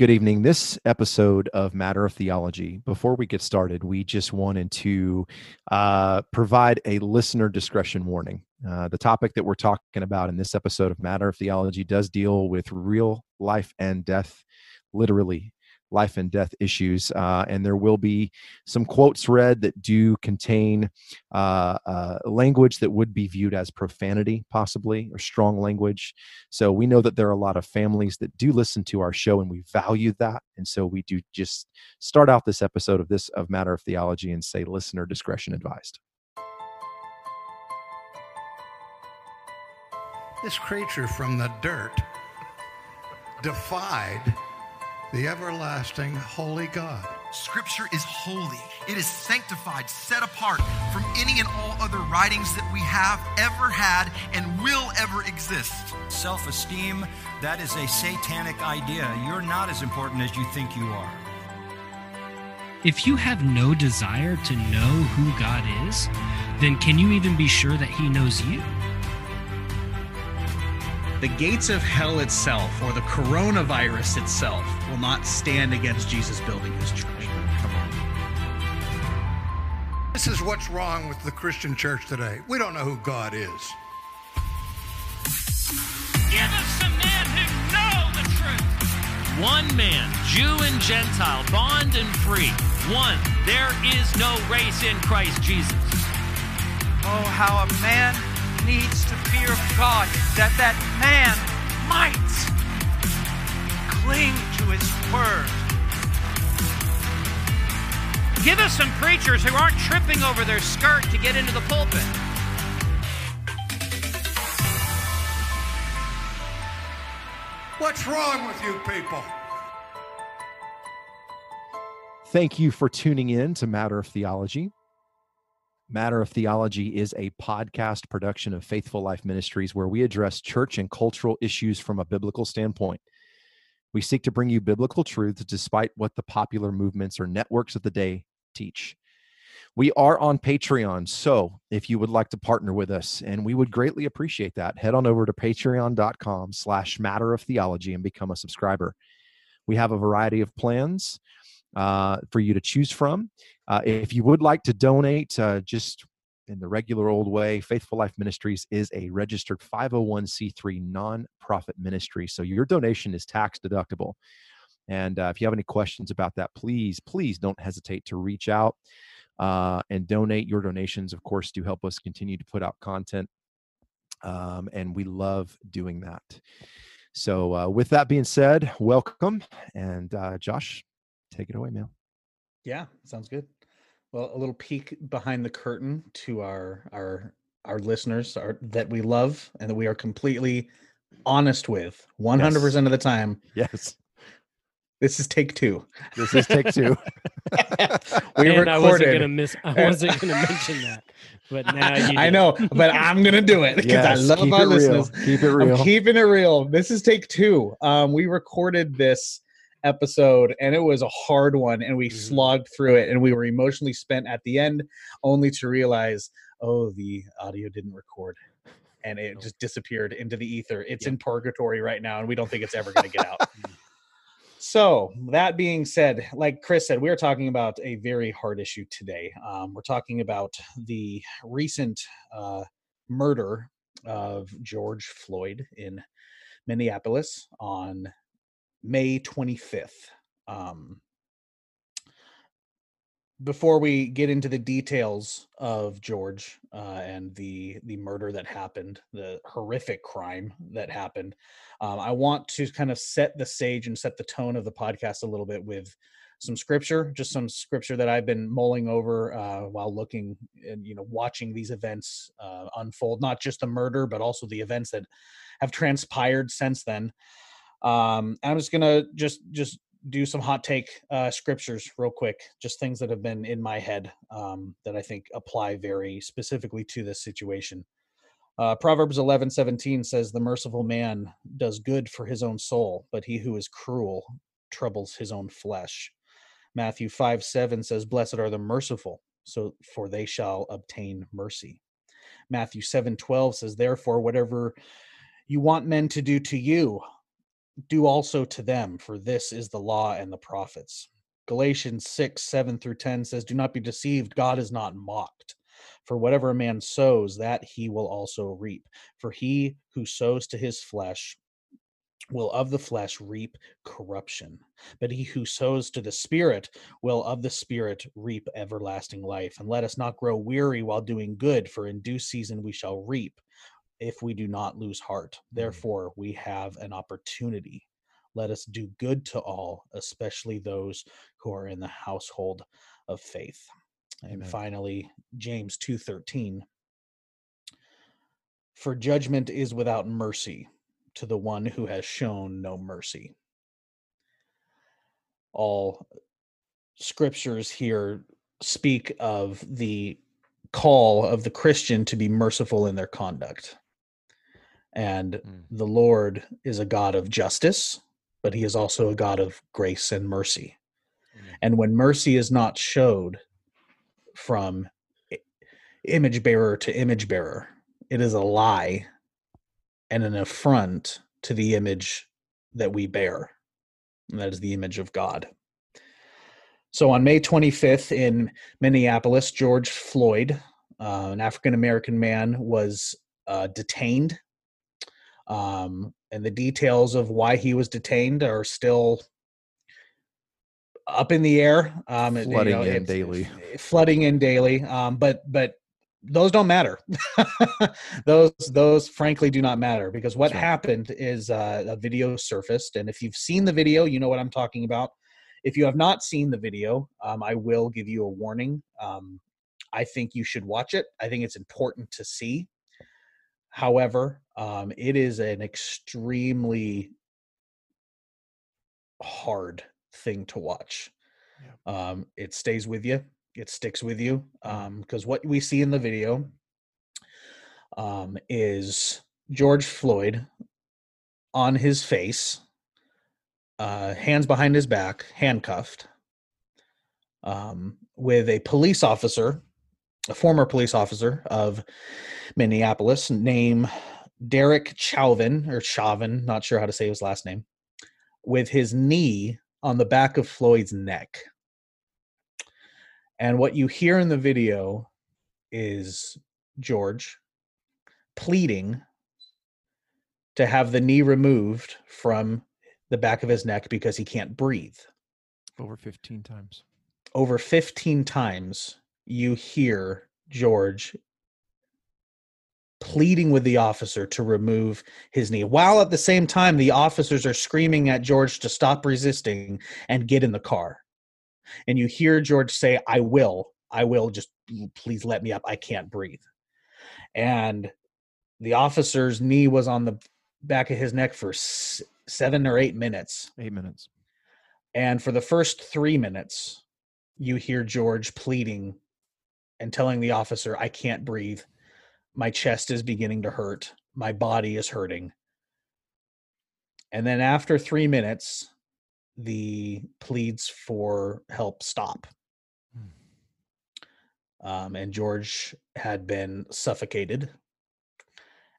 Good evening. This episode of Matter of Theology, before we get started, we just wanted to uh, provide a listener discretion warning. Uh, the topic that we're talking about in this episode of Matter of Theology does deal with real life and death, literally life and death issues. Uh, and there will be some quotes read that do contain uh, uh, language that would be viewed as profanity, possibly, or strong language. So we know that there are a lot of families that do listen to our show, and we value that. And so we do just start out this episode of this of Matter of Theology and say listener discretion advised. This creature from the dirt defied the everlasting holy God. Scripture is holy. It is sanctified, set apart from any and all other writings that we have ever had and will ever exist. Self esteem, that is a satanic idea. You're not as important as you think you are. If you have no desire to know who God is, then can you even be sure that He knows you? The gates of hell itself or the coronavirus itself will not stand against Jesus building his church. Come on. This is what's wrong with the Christian church today. We don't know who God is. Give us some men who know the truth. One man, Jew and Gentile, bond and free. One, there is no race in Christ Jesus. Oh, how a man needs to fear God, that that man might cling to his word. Give us some preachers who aren't tripping over their skirt to get into the pulpit. What's wrong with you people? Thank you for tuning in to Matter of Theology. Matter of Theology is a podcast production of Faithful Life Ministries where we address church and cultural issues from a biblical standpoint. We seek to bring you biblical truths despite what the popular movements or networks of the day teach. We are on Patreon, so if you would like to partner with us, and we would greatly appreciate that, head on over to patreon.com slash matter of theology and become a subscriber. We have a variety of plans uh, for you to choose from. Uh, if you would like to donate, uh, just in the regular old way, Faithful Life Ministries is a registered 501c3 nonprofit ministry. So your donation is tax deductible. And uh, if you have any questions about that, please, please don't hesitate to reach out uh, and donate. Your donations, of course, do help us continue to put out content. Um, and we love doing that. So, uh, with that being said, welcome. And uh, Josh, take it away, man. Yeah, sounds good. Well, a little peek behind the curtain to our our our listeners our, that we love and that we are completely honest with 100% yes. of the time. Yes. This is take two. This is take two. we and recorded. I wasn't gonna miss. I wasn't gonna mention that, but now you. I know, but I'm gonna do it because yes, I love our listeners. Real. Keep it real. I'm keeping it real. This is take two. Um, we recorded this episode and it was a hard one and we mm-hmm. slogged through it and we were emotionally spent at the end only to realize oh the audio didn't record and it just disappeared into the ether. It's in purgatory right now and we don't think it's ever going to get out. Mm. so that being said like chris said we are talking about a very hard issue today. Um, we're talking about the recent uh, murder of george floyd in minneapolis on May 25th. Um, before we get into the details of George uh, and the the murder that happened, the horrific crime that happened, um, I want to kind of set the stage and set the tone of the podcast a little bit with some scripture, just some scripture that I've been mulling over uh, while looking and you know watching these events uh, unfold, not just the murder, but also the events that have transpired since then. Um, I'm just gonna just just do some hot take uh, scriptures real quick, just things that have been in my head um, that I think apply very specifically to this situation. Uh, Proverbs 11, 17 says, The merciful man does good for his own soul, but he who is cruel troubles his own flesh. Matthew 5, 7 says, Blessed are the merciful, so for they shall obtain mercy. Matthew 7, 12 says, Therefore, whatever you want men to do to you, do also to them, for this is the law and the prophets. Galatians 6, 7 through 10 says, Do not be deceived, God is not mocked. For whatever a man sows, that he will also reap. For he who sows to his flesh will of the flesh reap corruption, but he who sows to the Spirit will of the Spirit reap everlasting life. And let us not grow weary while doing good, for in due season we shall reap if we do not lose heart. Mm. Therefore, we have an opportunity. Let us do good to all, especially those who are in the household of faith. And Amen. finally, James 2:13 For judgment is without mercy to the one who has shown no mercy. All scriptures here speak of the call of the Christian to be merciful in their conduct. And Mm. the Lord is a God of justice, but he is also a God of grace and mercy. Amen. And when mercy is not showed from image bearer to image bearer, it is a lie and an affront to the image that we bear. And that is the image of God. So on May 25th in Minneapolis, George Floyd, uh, an African American man, was uh, detained. Um, and the details of why he was detained are still up in the air. Um, it- you Flooding know, in daily. flooding in daily. Um, but but those don't matter. those those frankly do not matter because what right. happened is uh, a video surfaced, and if you've seen the video, you know what I'm talking about. If you have not seen the video, um, I will give you a warning. Um, I think you should watch it. I think it's important to see. However, um, it is an extremely hard thing to watch. Um, it stays with you. It sticks with you because what we see in the video um, is George Floyd on his face, uh, hands behind his back, handcuffed, um, with a police officer, a former police officer of Minneapolis, named Derek Chauvin or Chauvin, not sure how to say his last name, with his knee on the back of Floyd's neck. And what you hear in the video is George pleading to have the knee removed from the back of his neck because he can't breathe. Over 15 times. Over 15 times, you hear George pleading with the officer to remove his knee, while at the same time, the officers are screaming at George to stop resisting and get in the car. And you hear George say, I will, I will, just please let me up. I can't breathe. And the officer's knee was on the back of his neck for s- seven or eight minutes. Eight minutes. And for the first three minutes, you hear George pleading and telling the officer, I can't breathe. My chest is beginning to hurt. My body is hurting. And then after three minutes, the pleads for help stop. Um, and George had been suffocated.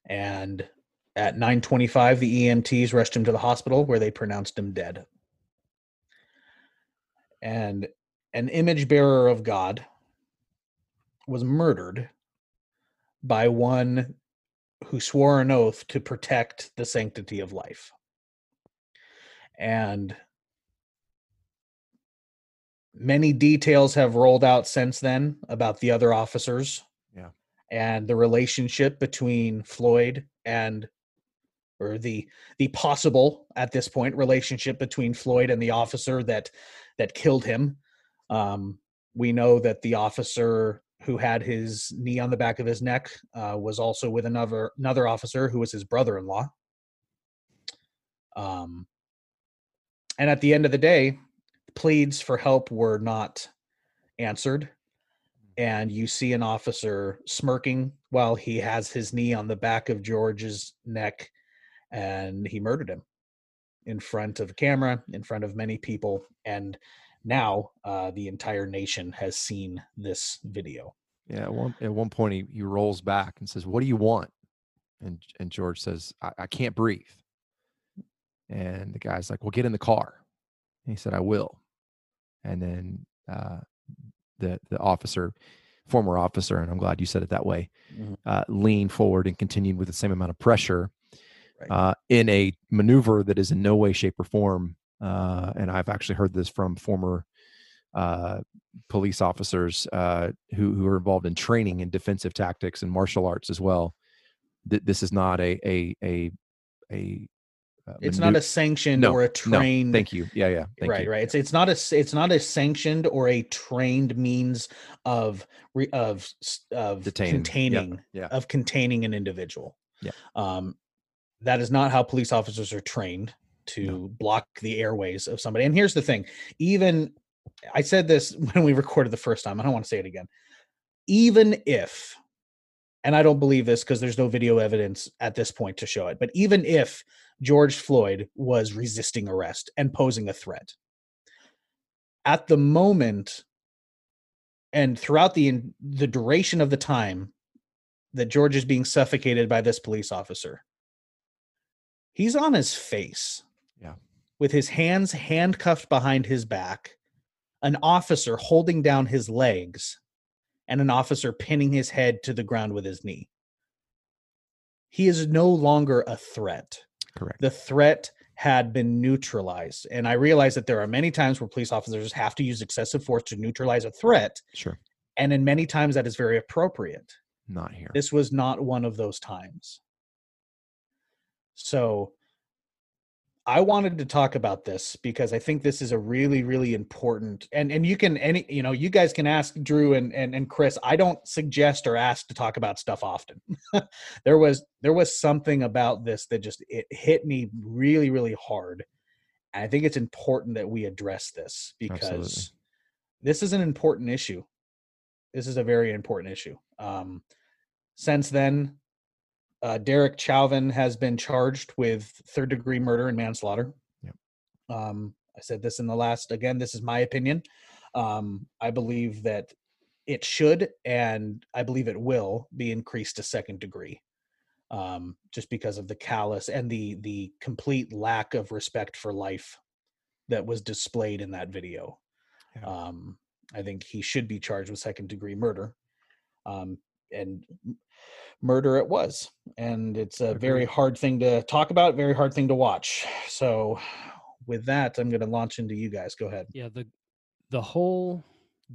And at 9:25, the EMTs rushed him to the hospital where they pronounced him dead. And an image bearer of God was murdered by one who swore an oath to protect the sanctity of life. And many details have rolled out since then about the other officers. Yeah. And the relationship between Floyd and or the the possible at this point relationship between Floyd and the officer that that killed him. Um, we know that the officer who had his knee on the back of his neck uh, was also with another another officer who was his brother-in-law. Um, and at the end of the day, pleads for help were not answered. And you see an officer smirking while he has his knee on the back of George's neck, and he murdered him in front of a camera, in front of many people. And now uh, the entire nation has seen this video. Yeah. At one, at one point, he, he rolls back and says, What do you want? And, and George says, I, I can't breathe. And the guy's like, "Well, get in the car." And he said, "I will." And then uh, the the officer, former officer, and I'm glad you said it that way, Mhm. uh, leaned forward and continued with the same amount of pressure Right. uh, in a maneuver that is in no way, shape, or form. Uh, and I've actually heard this from former uh, police officers uh, who who are involved in training in defensive tactics and martial arts as well. Th- this is not a a a a. uh, It's not a sanctioned No, or a no, trained. thank you. Yeah, yeah. Thank right, you. right. It's it's not a it's not a sanctioned or a trained means of re, of of Detaining. Containing yeah. of containing an individual. Yeah. Um, that is not how police officers are trained to block the airways of somebody. And here's the thing: even I said this when we recorded the first time. I don't want to say it again. Even if, and I don't believe this because there's no video evidence at this point to show it, but even if George Floyd was resisting arrest and posing a threat, at the moment and throughout the the duration of the time that George is being suffocated by this police officer, he's on his face. With his hands handcuffed behind his back, an officer holding down his legs, and an officer pinning his head to the ground with his knee. He is no longer a threat Correct. the threat had been neutralized. And I realize that there are many times where police officers have to use excessive force to neutralize a threat. Sure. And in many times that is very appropriate. Not here. This was not one of those times. So I wanted to talk about this because I think this is a really, really important and and you can any you know, you guys can ask Drew and and, and Chris. I don't suggest or ask to talk about stuff often. there was there was something about this that just it hit me really, really hard. And I think it's important that we address this because Absolutely. this is an important issue. This is a very important issue. Um, since then, uh, Derek Chauvin has been charged with third degree murder and manslaughter. Yep. Um, I said this in the last, again, this is my opinion. Um, I believe that it should and I believe it will be increased to second degree. Um, just because of the callous and the the complete lack of respect for life that was displayed in that video. Yeah. Um, I think he should be charged with second degree murder. Um, and murder it was. And it's a very hard thing to talk about, very hard thing to watch. So with that, I'm going to launch into you guys. Go ahead. Yeah, the the whole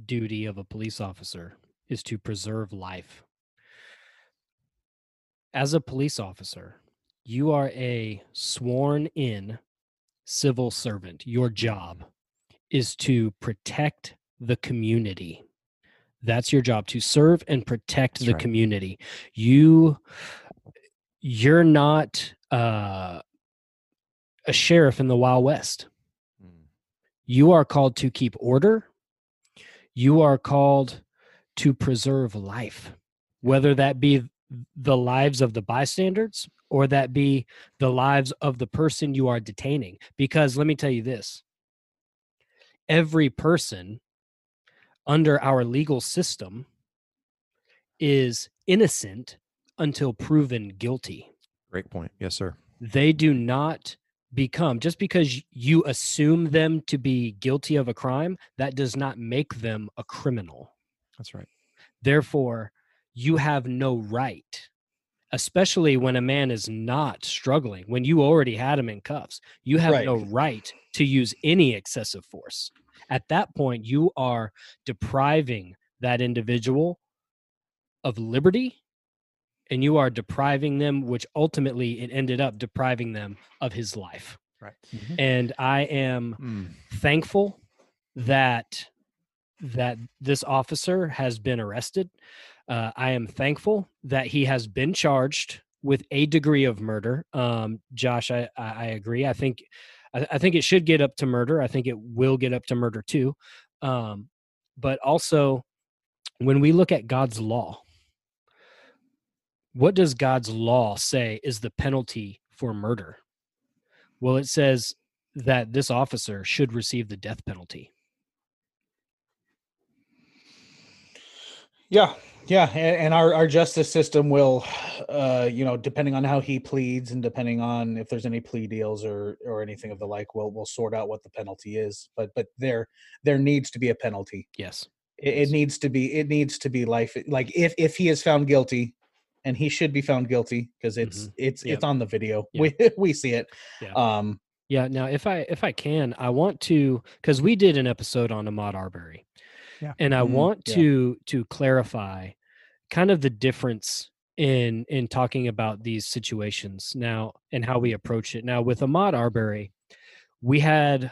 duty of a police officer is to preserve life. As a police officer, you are a sworn in civil servant. Your job is to protect the community. That's your job to serve and protect That's the right. community. You you're not uh, a sheriff in the Wild West Mm. you are called to keep order you are called to preserve life whether that be the lives of the bystanders or that be the lives of the person you are detaining because let me tell you this every person under our legal system is innocent until proven guilty Great point. Yes, sir. they do not become just because you assume them to be guilty of a crime that does not make them a criminal That's right. therefore you have no right especially when a man is not struggling when you already had him in cuffs you have Right. no right to use any excessive force at that point you are depriving that individual of liberty and you are depriving them which ultimately it ended up depriving them of his life. Right. and i am Mm. thankful that that this officer has been arrested. Uh, i am thankful that he has been charged with a degree of murder. Um, josh I, I i agree. I think I, I think it should get up to murder i think it will get up to murder too um, but also when we look at god's law what does god's law say is the penalty for murder well it says that this officer should receive the death penalty Yeah. Yeah, and, and our, our justice system will, uh, you know, depending on how he pleads and depending on if there's any plea deals or or anything of the like, we'll we'll sort out what the penalty is. But but there there needs to be a penalty. Yes. It, it needs to be it needs to be life. Like if if he is found guilty, and he should be found guilty because it's it's Yep. it's on the video. Yeah. We we see it. Yeah. Um. Yeah. Now, if I if I can, I want to because we did an episode on Ahmaud Arbery, Yeah. and I Mhm, want yeah. to to clarify kind of the difference in in talking about these situations now and how we approach it. Now, with Ahmaud Arbery, we had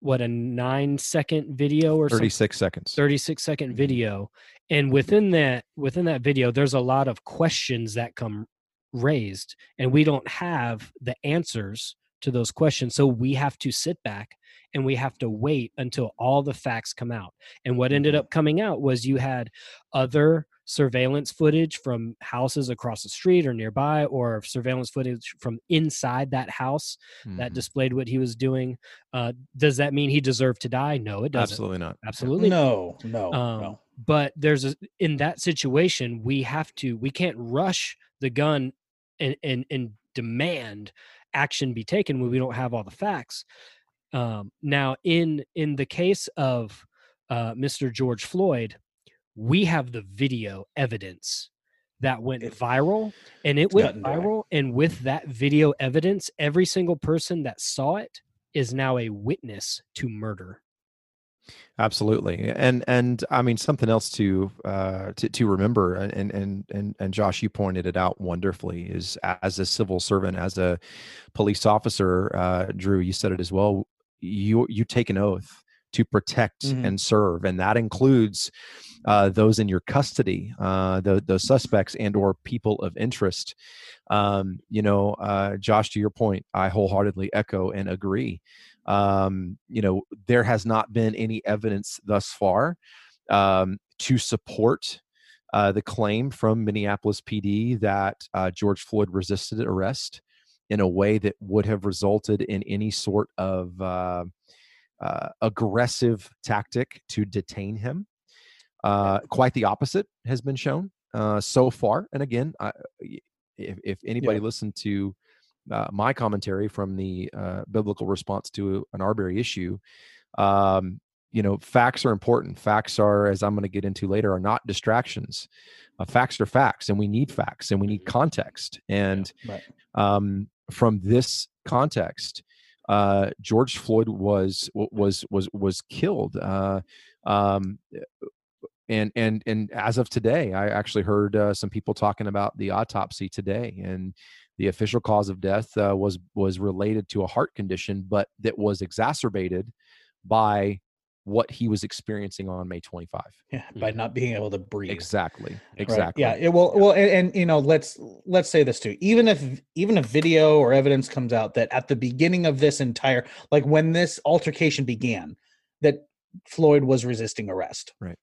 what a nine second video or something 36 seconds. 36 second mm-hmm. video and within that within that video there's a lot of questions that come raised and we don't have the answers to those questions so we have to sit back and we have to wait until all the facts come out. And what ended mm-hmm. up coming out was you had other surveillance footage from houses across the street or nearby or surveillance footage from inside that house that Mhm. displayed what he was doing uh, does that mean he deserved to die no it doesn't absolutely not absolutely No. No. um, no. but there's a in that situation we have to we can't rush the gun and and, and demand action be taken when we don't have all the facts um, now in in the case of uh, mr george floyd we have the video evidence that went It- viral and it went cut and dry. viral and with that video evidence every single person that saw it is now a witness to murder absolutely and and i mean something else to uh to, to remember and and and and josh you pointed it out wonderfully is as a civil servant as a police officer uh drew you said it as well you you take an oath to protect Mhm. and serve and that includes uh, those in your custody, uh, the, those suspects and or people of interest. Um, you know, uh, Josh, to your point, I wholeheartedly echo and agree. Um, you know, there has not been any evidence thus far um, to support uh, the claim from Minneapolis PD that uh, George Floyd resisted arrest in a way that would have resulted in any sort of uh, uh, aggressive tactic to detain him. Uh, quite the opposite has been shown uh, so far. And again, I, if, if anybody listened to uh, my commentary from the uh, biblical response to an Arbery issue, um, you know, facts are important. Facts are, as I'm going to get into later, are not distractions. Uh, facts are facts, and we need facts, and we need context. And Right. um, from this context, uh, George Floyd was was was was killed. Uh, um, and and and as of today, I actually heard uh, some people talking about the autopsy today, and the official cause of death uh, was was related to a heart condition, but that was exacerbated by what he was experiencing on May 25. Yeah. By not being able to breathe. Exactly. Right. Exactly. Yeah. It will. Well, and, and you know, let's let's say this too. Even if even if video or evidence comes out that at the beginning of this entire, like when this altercation began, that Floyd was resisting arrest. Right.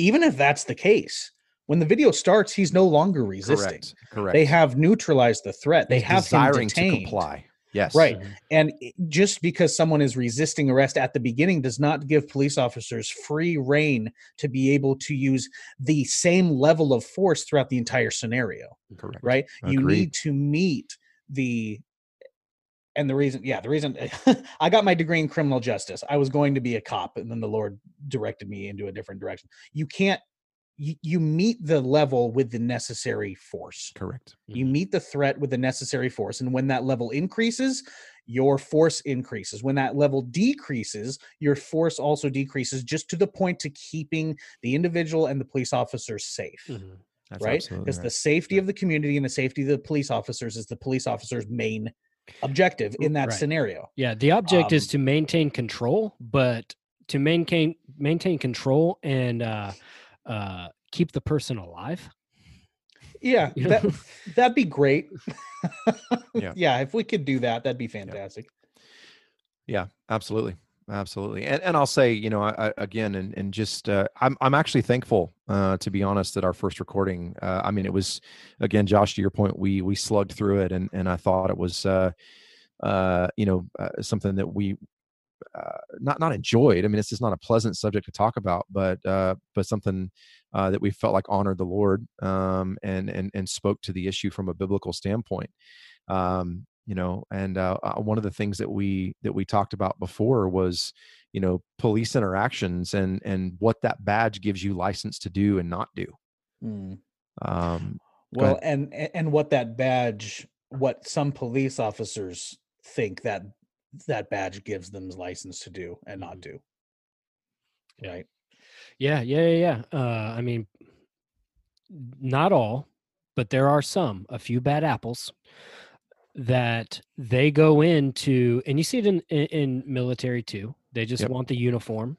Even if that's the case, when the video starts, he's no longer resisting. Correct. Correct. They have neutralized the threat. They He's have desiring him to detained. comply. Yes. Right. Mm-hmm. And just because someone is resisting arrest at the beginning does not give police officers free reign to be able to use the same level of force throughout the entire scenario. Correct. Right. You need to meet the and the reason, yeah, the reason I got my degree in criminal justice, I was going to be a cop, and then the Lord directed me into a different direction. You can't, you, you meet the level with the necessary force Correct. you meet the threat with the necessary force and when that level increases your force increases when that level decreases your force also decreases just to the point to keeping the individual and the police officers safe Mhm. That's right because right. the safety of the community and the safety of the police officers is the police officers main objective in that Right. scenario Yeah, the object is Um, to maintain control, but to maintain maintain control and uh, uh, keep the person alive. yeah You that, know? that'd be great Yeah. yeah if we could do that that'd be fantastic Yeah, absolutely, absolutely. And and I'll say, you know, I, I, again, and and just, uh, I'm I'm actually thankful, uh, to be honest, that our first recording. Uh, I mean, it was, again, Josh, to your point, we we slugged through it, and and I thought it was, uh, uh, you know, uh, something that we uh, not not enjoyed. I mean, it's just not a pleasant subject to talk about, but uh, but something uh, that we felt like honored the Lord um, and and and spoke to the issue from a biblical standpoint. Um, you know, and uh, uh, one of the things that we that we talked about before was you know police interactions and and what that badge gives you license to do and not do. Mm. Um, Well, and and what that badge, what some police officers think that that badge gives them license to do and not do. Yeah. Right. Yeah, yeah, yeah. yeah. Uh, I mean, not all, but there are some, a few bad apples that they go into, and you see it in in, in military too. They just Yep. want the uniform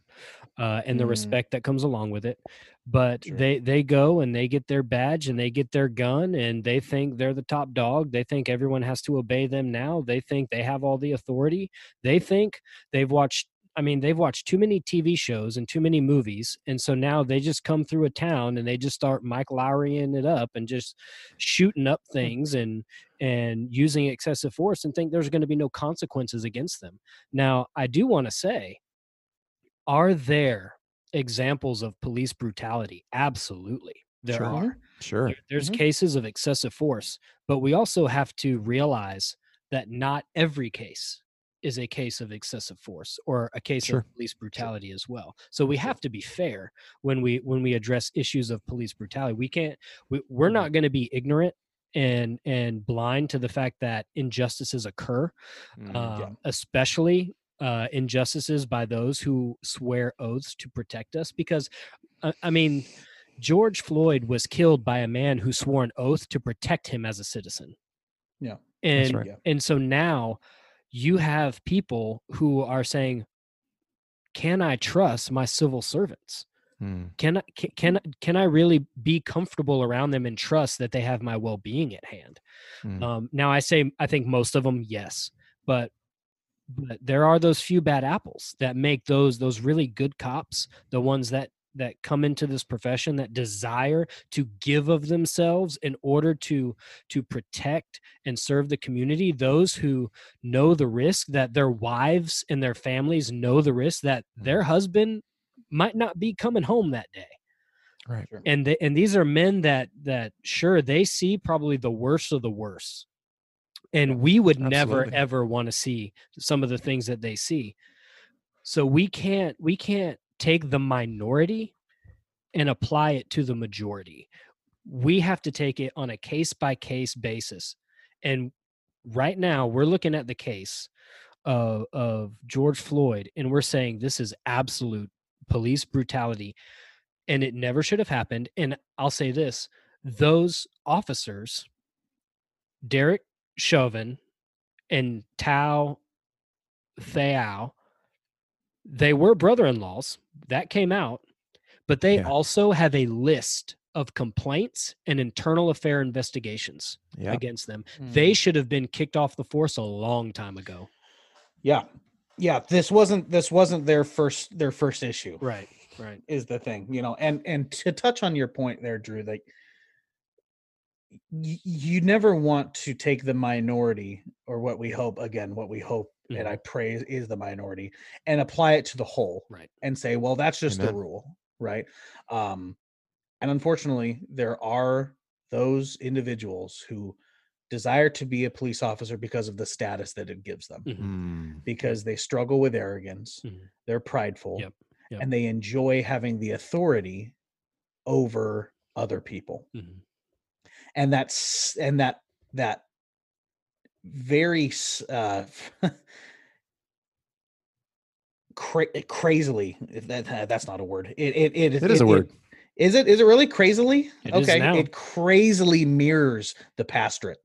uh, and the Mm. respect that comes along with it. But Sure. they they go and they get their badge and they get their gun and they think they're the top dog. They think everyone has to obey them now. They think they have all the authority. They think they've watched I mean, they've watched too many TV shows and too many movies, and so now they just come through a town and they just start Mike Lowrying it up and just shooting up things and and using excessive force and think there's going to be no consequences against them. Now, I do want to say, are there examples of police brutality? Absolutely, there Sure. are. sure. There- there's Mhm. cases of excessive force, but we also have to realize that not every case is a case of excessive force or a case Sure. of police brutality as well. So we have to be fair when we when we address issues of police brutality. We can't we, we're Mm-hmm. not going to be ignorant and and blind to the fact that injustices occur, Mm, um, especially uh, injustices by those who swear oaths to protect us. Because, uh, I mean, George Floyd was killed by a man who swore an oath to protect him as a citizen. Yeah. And right. And so now you have people who are saying, "Can I trust my civil servants? mm, Can I can can, can I really be comfortable around them and trust that they have my well-being at hand?" mm. Um, now I say I think most of them yes, but but there are those few bad apples that make those those really good cops the ones that that come into this profession that desire to give of themselves in order to to protect and serve the community those who know the risk that their wives and their families know the risk that mm-hmm. their husband might not be coming home that day. Right. Sure. and they, and these are men that that sure they see probably the worst of the worst. And we would never ever want to see some of the things that they see. So we can't we can't take the minority and apply it to the majority. We have to take it on a case by case basis. And right now we're looking at the case of of George Floyd and we're saying this is absolute police brutality and it never should have happened. And I'll say this those officers Derek Chauvin and Tou Thao they were brother-in-laws that came out but they Yeah. also have a list of complaints and internal affair investigations Yeah. against them Mm. they should have been kicked off the force a long time ago Yeah. Yeah. This wasn't this wasn't their first their first issue. right right is the thing you know and and to touch on your point there drew like you never want to take the minority or what we hope again what we hope and i praise is- is the minority and apply it to the whole Right. and say well that's just the rule right um and unfortunately there are those individuals who desire to be a police officer because of the status that it gives them Mhm. Mm, because they struggle with arrogance Mhm. they're prideful Yep, yep. and they enjoy having the authority over other people Mhm. and that's and that that very uh cra- crazily if that that's not a word it it it, It is a word. is it is it really crazily It okay it crazily mirrors the pastorate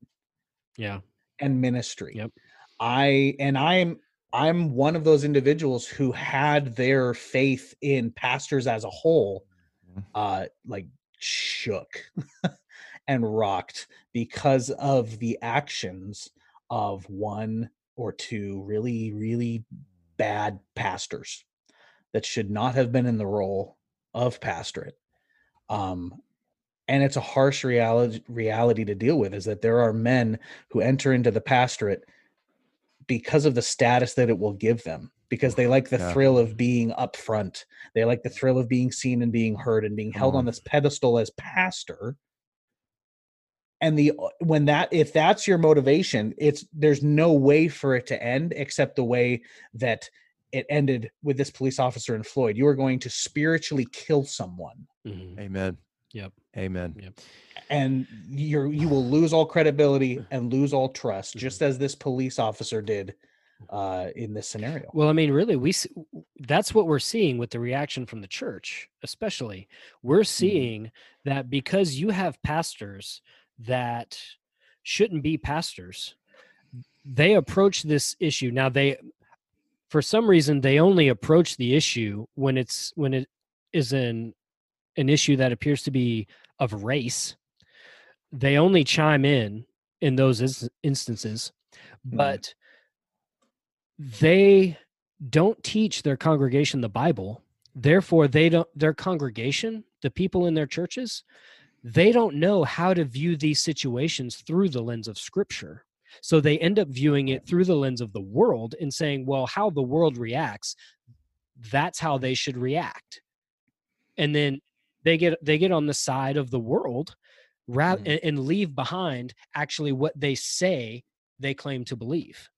yeah and ministry. Yep. I and I'm I'm one of those individuals who had their faith in pastors as a whole Mhm. uh like shook and rocked because of the actions of one or two really really bad pastors that should not have been in the role of pastorate um and it's a harsh reality reality to deal with is that there are men who enter into the pastorate because of the status that it will give them because they like the Yeah. thrill of being up front. They like the thrill of being seen and being heard and being held on on. this pedestal as pastor. And the when that if that's your motivation, it's there's no way for it to end except the way that it ended with this police officer and Floyd. You are going to spiritually kill someone Mhm. Amen. Yep. Amen. Yep. and you're you will lose all credibility and lose all trust Mm-hmm. just as this police officer did uh in this scenario Well, I mean, really, we that's what we're seeing with the reaction from the church, especially. We're seeing that because you have pastors that shouldn't be pastors, they approach this issue. Now, they, for some reason, they only approach the issue when it's when it is an an issue that appears to be of race. They only chime in in those ins- instances, Mhm. but they don't teach their congregation the Bible. Therefore, they don't their congregation, the people in their churches, they don't know how to view these situations through the lens of scripture. So they end up viewing it through the lens of the world and saying, well, how the world reacts, that's how they should react. And then they get they get on the side of the world rather Mhm. and, and leave behind actually what they say they claim to believe.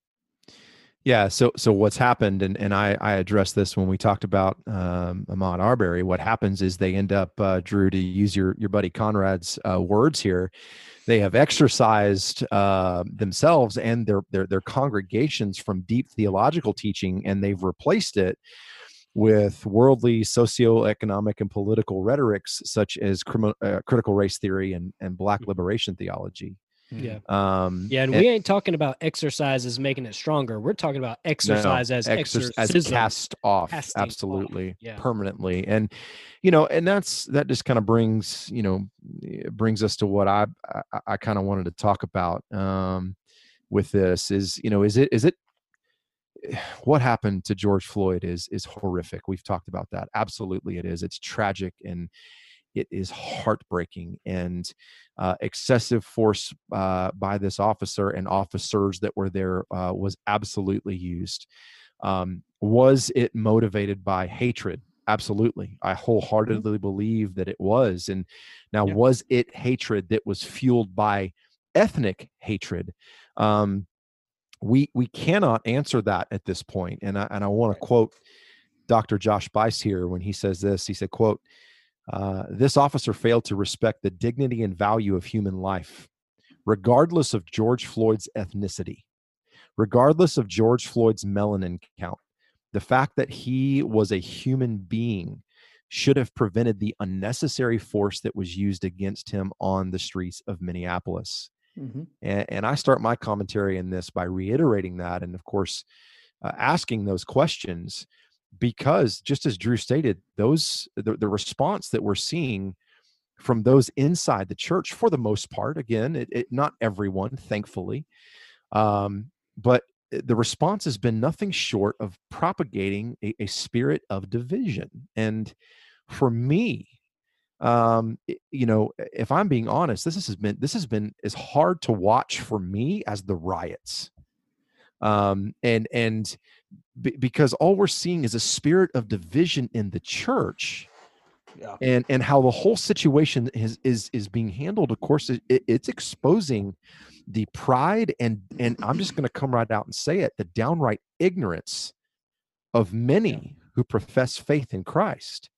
Yeah. So so what's happened, and and I I addressed this when we talked about um, Ahmaud Arbery. What happens is they end up, uh, Drew, to use your your buddy Conrad's uh, words here. They have exercised uh, themselves and their their their congregations from deep theological teaching, and they've replaced it with worldly socioeconomic and political rhetorics such as crimi- uh, critical race theory and and black liberation theology. Yeah. Um, Yeah, and we ain't talking about exercise as making it stronger. We're talking about No, exercise as exor- exorcism. as cast off Casting off, absolutely yeah. permanently and you know and that's that just kind of brings you know brings us to what i i, I kind of wanted to talk about um with this is you know is it is it what happened to george floyd is is horrific we've talked about that absolutely it is it's tragic and it is heartbreaking and uh, excessive force uh, by this officer and officers that were there uh, was absolutely used. Um, was it motivated by hatred? Absolutely. I wholeheartedly believe that it was. And now, Yeah. was it hatred that was fueled by ethnic hatred? Um, we we cannot answer that at this point. And I and I want to quote Dr. Josh Buice here when he says this. He said, "quote uh, This officer failed to respect the dignity and value of human life, regardless of George Floyd's ethnicity, regardless of George Floyd's melanin count. The fact that he was a human being." Should have prevented the unnecessary force that was used against him on the streets of Minneapolis. Mhm. And, and I start my commentary in this by reiterating that, and of course, uh, asking those questions, because just as Drew stated, those the, the response that we're seeing from those inside the church, for the most part, again, it, it not everyone, thankfully, um, but the response has been nothing short of propagating a, a spirit of division. And for me, um you know if i'm being honest this has been this has been as hard to watch for me as the riots um and and be, because all we're seeing is a spirit of division in the church Yeah. and and how the whole situation is is is being handled of course it, it- it's exposing the pride and and i'm just going to come right out and say it the downright ignorance of many who profess faith in christ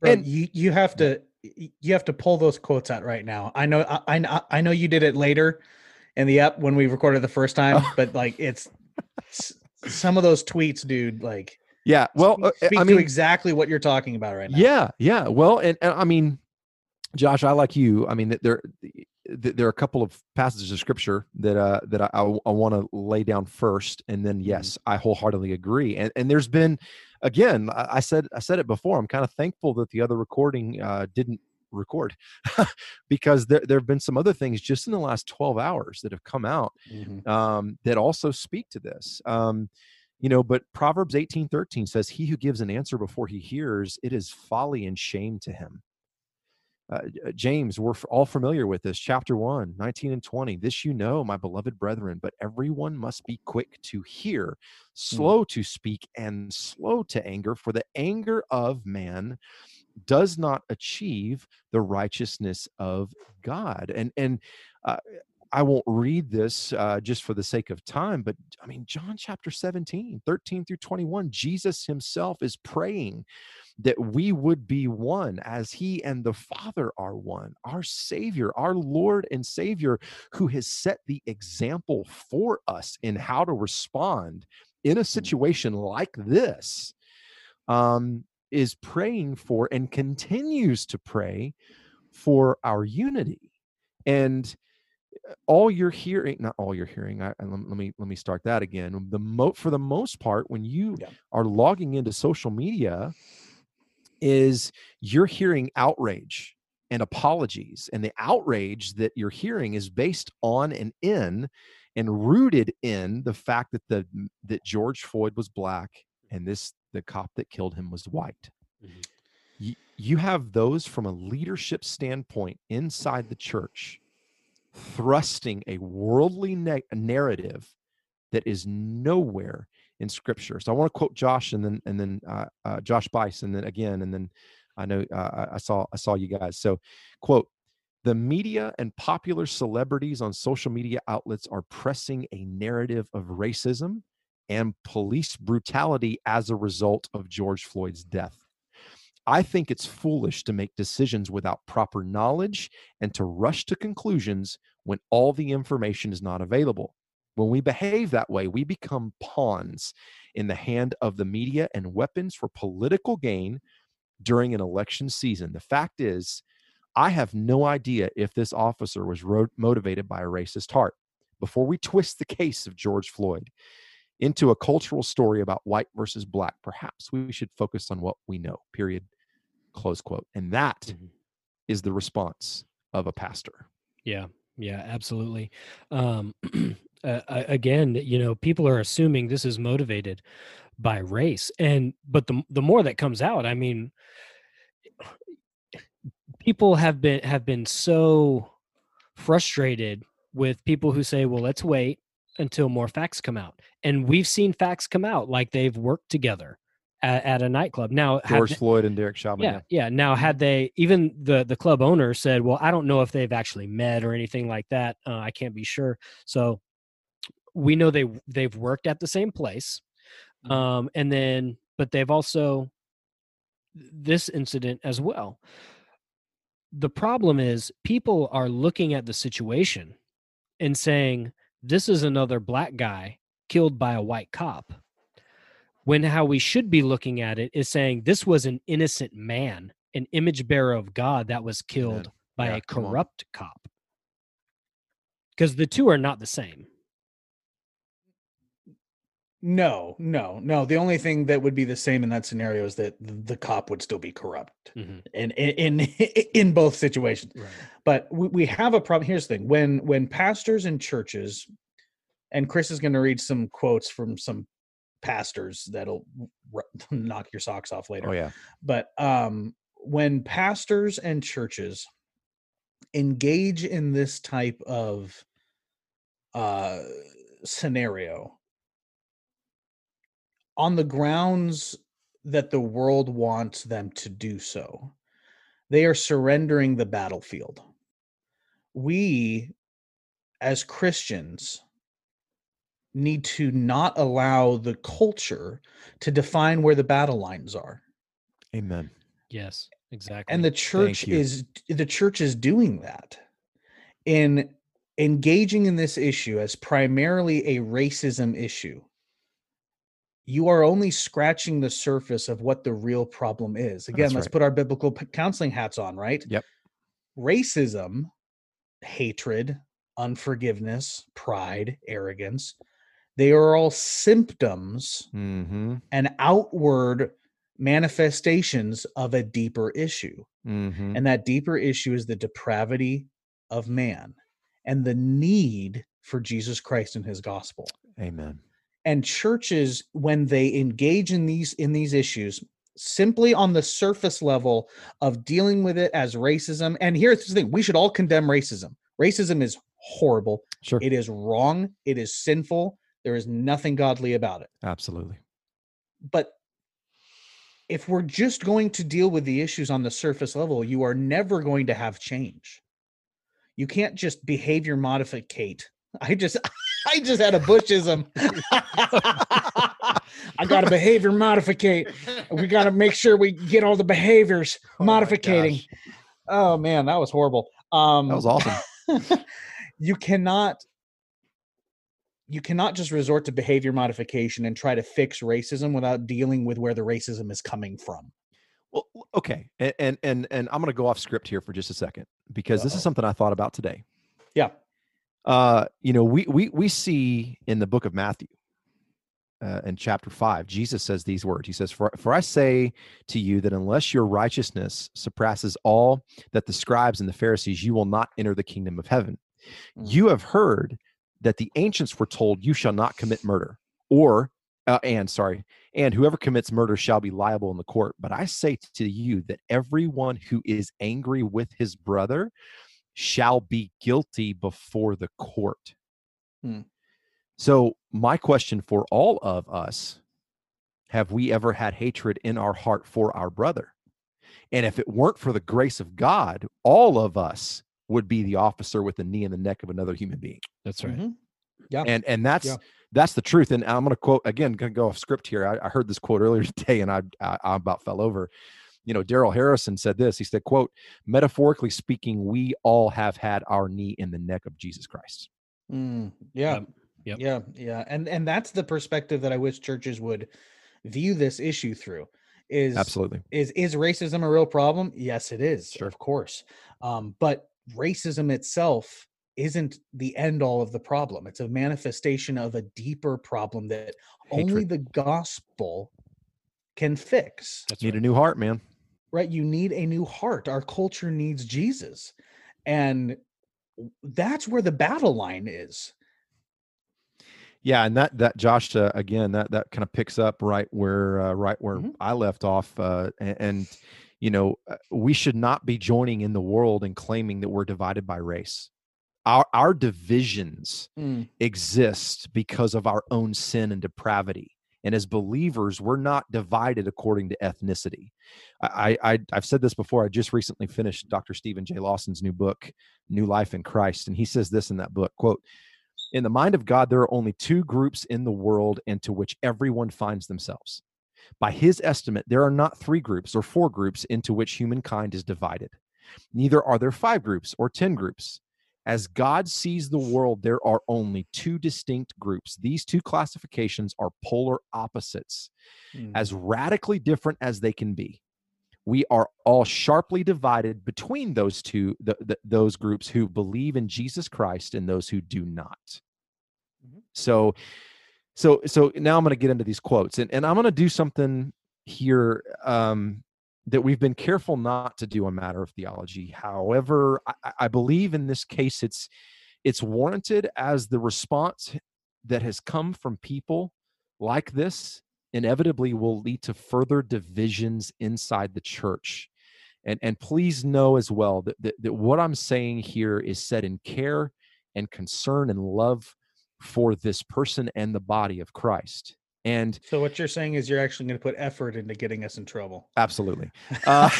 Bro, And- you you have to you have to pull those quotes out right now. I know I I, I know you did it later in the app when we recorded the first time, but like it's some of those tweets, dude. Like, yeah well speak, uh, speak i mean to exactly what you're talking about right now. Yeah, yeah. Well, and, and I mean, Josh, I like you. I mean, there there are a couple of passages of scripture that uh that I, I, want to lay down first, and then yes, I wholeheartedly agree. And and there's been, again, I, I said I said it before. I'm kind of thankful that the other recording uh, didn't record because there there have been some other things just in the last 12 hours that have come out Mhm. um, that also speak to this. Um, you know, but Proverbs 18 13 says, He who gives an answer before he hears, it is folly and shame to him. uh, James, we're all familiar with this. Chapter 1, 19 and 20. This you know, my beloved brethren, but everyone must be quick to hear, Hmm. slow to speak, and slow to anger, for the anger of man does not achieve the righteousness of God. And and uh, I won't read this uh, just for the sake of time, but I mean, John chapter 17, 13 through 21, Jesus himself is praying that we would be one as he and the Father are one, our Savior, our Lord and Savior, who has set the example for us in how to respond in a situation like this. Um, is praying for and continues to pray for our unity. And uh, all you're hearing not all you're hearing I, I- let, let me let me start that again. The mo for the most part when you Yeah. are logging into social media is you're hearing outrage and apologies. And the outrage that you're hearing is based on and in and rooted in the fact that the that George Floyd was black and this the cop that killed him was white. Mhm. you, you have those from a leadership standpoint inside the church thrusting a worldly na- narrative that is nowhere in scripture. So i want to quote josh and then and then uh, uh, Josh Buice and then again and then i know uh, i saw i saw you guys. So quote the media and popular celebrities on social media outlets are pressing a narrative of racism and police brutality as a result of george floyd's death I think it's foolish to make decisions without proper knowledge and to rush to conclusions when all the information is not available. When we behave that way, we become pawns in the hand of the media and weapons for political gain during an election season. The fact is, I have no idea if this officer was motivated by a racist heart. Before we twist the case of George Floyd into a cultural story about white versus black, perhaps we should focus on what we know, period close quote and that is Mhm. the response of a pastor Yeah, yeah, absolutely. Um, uh, again, you know, people are assuming this is motivated by race, and but the the more that comes out, I mean, people have been have been so frustrated with people who say, "Well, let's wait until more facts come out," and we've seen facts come out like they've worked together at, at a nightclub. Now, george they- floyd and derek chauvin yeah, yeah. Now, had they even the the club owner said, "Well, I don't know if they've actually met or anything like that. Uh, I can't be sure." So we know they they've worked at the same place, Mhm. um, and then but they've also this incident as well. The problem is people are looking at the situation and saying, "This is another black guy killed by a white cop." when how we should be looking at it is saying this was an innocent man, an image bearer of God that was killed by Yeah, a corrupt cop. Because the two are not the same. No, no, no. The only thing that would be the same in that scenario is that the cop would still be corrupt Mhm. in in in, in both situations. Right. But we, we have a problem. Here's the thing: when when pastors and churches, and Chris is going to read some quotes from some pastors that'll knock your socks off later. oh yeah but um when pastors and churches engage in this type of uh scenario on the grounds that the world wants them to do so they are surrendering the battlefield. We as christians need to not allow the culture to define where the battle lines are. Amen. Yes, exactly. and the church is the church is doing that in engaging in this issue as primarily a racism issue you are only scratching the surface of what the real problem is again That's let's right. put our biblical counseling hats on right Yep. racism hatred unforgiveness pride arrogance they are all symptoms mm-hmm and outward manifestations of a deeper issue mm-hmm and that deeper issue is the depravity of man and the need for Jesus Christ and his gospel. amen And churches when they engage in these in these issues simply on the surface level of dealing with it as racism. And here's the thing we should all condemn racism. Racism is horrible. Sure. It is wrong. It is sinful. There is nothing godly about it. Absolutely. But if we're just going to deal with the issues on the surface level, you are never going to have change. You can't just behavior modificate. I just I just had a bushism. I got to behavior modificate. We got to make sure we get all the behaviors Oh modificating. Oh man, that was horrible. Um That was awesome. you cannot you cannot just resort to behavior modification and try to fix racism without dealing with where the racism is coming from. Well, okay, and and and, and I'm going to go off script here for just a second because this Uh-oh. is something I thought about today. Yeah. Uh, you know, we we we see in the book of Matthew, uh, in chapter five, Jesus says these words. He says, "For for I say to you that unless your righteousness surpasses all that the scribes and the Pharisees, you will not enter the kingdom of heaven. Mm. You have heard that the ancients were told, you shall not commit murder, or uh, and sorry, and whoever commits murder shall be liable in the court. But I say to you that everyone who is angry with his brother shall be guilty before the court. Hmm. So, my question for all of us have we ever had hatred in our heart for our brother? And if it weren't for the grace of God, all of us would be the officer with the knee in the neck of another human being That's right. Mhm. Yeah. and and that's Yeah. that's the truth and i'm going to quote again going to go off script here I, I heard this quote earlier today and I, I i about fell over you know Darrell Harrison said this he said quote metaphorically speaking we all have had our knee in the neck of jesus christ Mm, yeah. Yep, yep. Yeah. Yeah. And and that's the perspective that I wish churches would view this issue through. Is absolutely is is racism a real problem? Yes, it is, Sure. of course. Um, but racism itself isn't the end all of the problem. It's a manifestation of a deeper problem that only the gospel can fix. That's need right. a new heart man right? You need a new heart. Our culture needs Jesus. And that's where the battle line is. yeah and that that josh uh, again that that kind of picks up right where uh, right where Mhm. i left off uh, and, and you know uh, we should not be joining in the world and claiming that we're divided by race our our divisions exist because of our own sin and depravity. And as believers, we're not divided according to ethnicity. I, I I've said this before. I just recently finished Dr. Steven J. Lawson's new book, New Life in Christ, and he says this in that book: "quote In the mind of God, there are only two groups in the world into which everyone finds themselves. By His estimate, there are not three groups or four groups into which humankind is divided. Neither are there five groups or ten groups." As God sees the world, there are only two distinct groups. These two classifications are polar opposites, Mm. as radically different as they can be. We are all sharply divided between those two, the, the, those groups who believe in Jesus Christ and those who do not. Mhm. So, so, so now I'm going to get into these quotes, and, and I'm going to do something here um, that we've been careful not to do a matter of theology. However, I, I- believe in this case it's it's warranted as the response that has come from people like this inevitably will lead to further divisions inside the church. And and please know as well that, that, that what I'm saying here is said in care and concern and love for this person and the body of Christ. And So what you're saying is you're actually going to put effort into getting us in trouble. absolutely. Uh,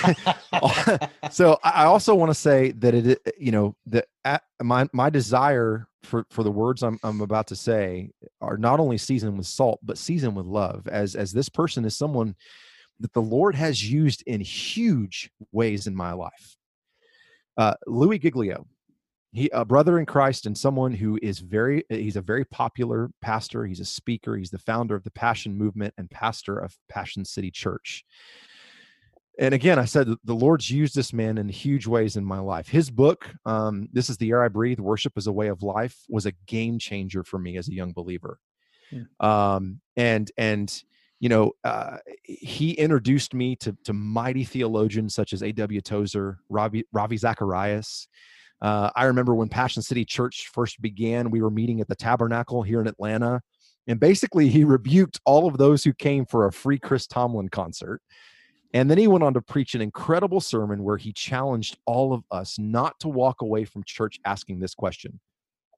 so I also want to say that it, you know, that my my desire for for the words I'm I'm about to say are not only seasoned with salt, but seasoned with love. As as this person is someone that the Lord has used in huge ways in my life. Uh, Louis Giglio, he a brother in Christ and someone who is very he's a very popular pastor. He's a speaker. He's the founder of the Passion Movement and pastor of Passion City Church and again, I said the Lord's used this man in huge ways in my life. His book, um, "This Is the Air I Breathe: Worship as a Way of Life," was a game changer for me as a young believer. Um, and and you know, uh, he introduced me to to mighty theologians such as A.W. Tozer, Ravi Ravi Zacharias. Uh, I remember when Passion City Church first began, we were meeting at the Tabernacle here in Atlanta, and basically he rebuked all of those who came for a free Chris Tomlin concert And then he went on to preach an incredible sermon where he challenged all of us not to walk away from church asking this question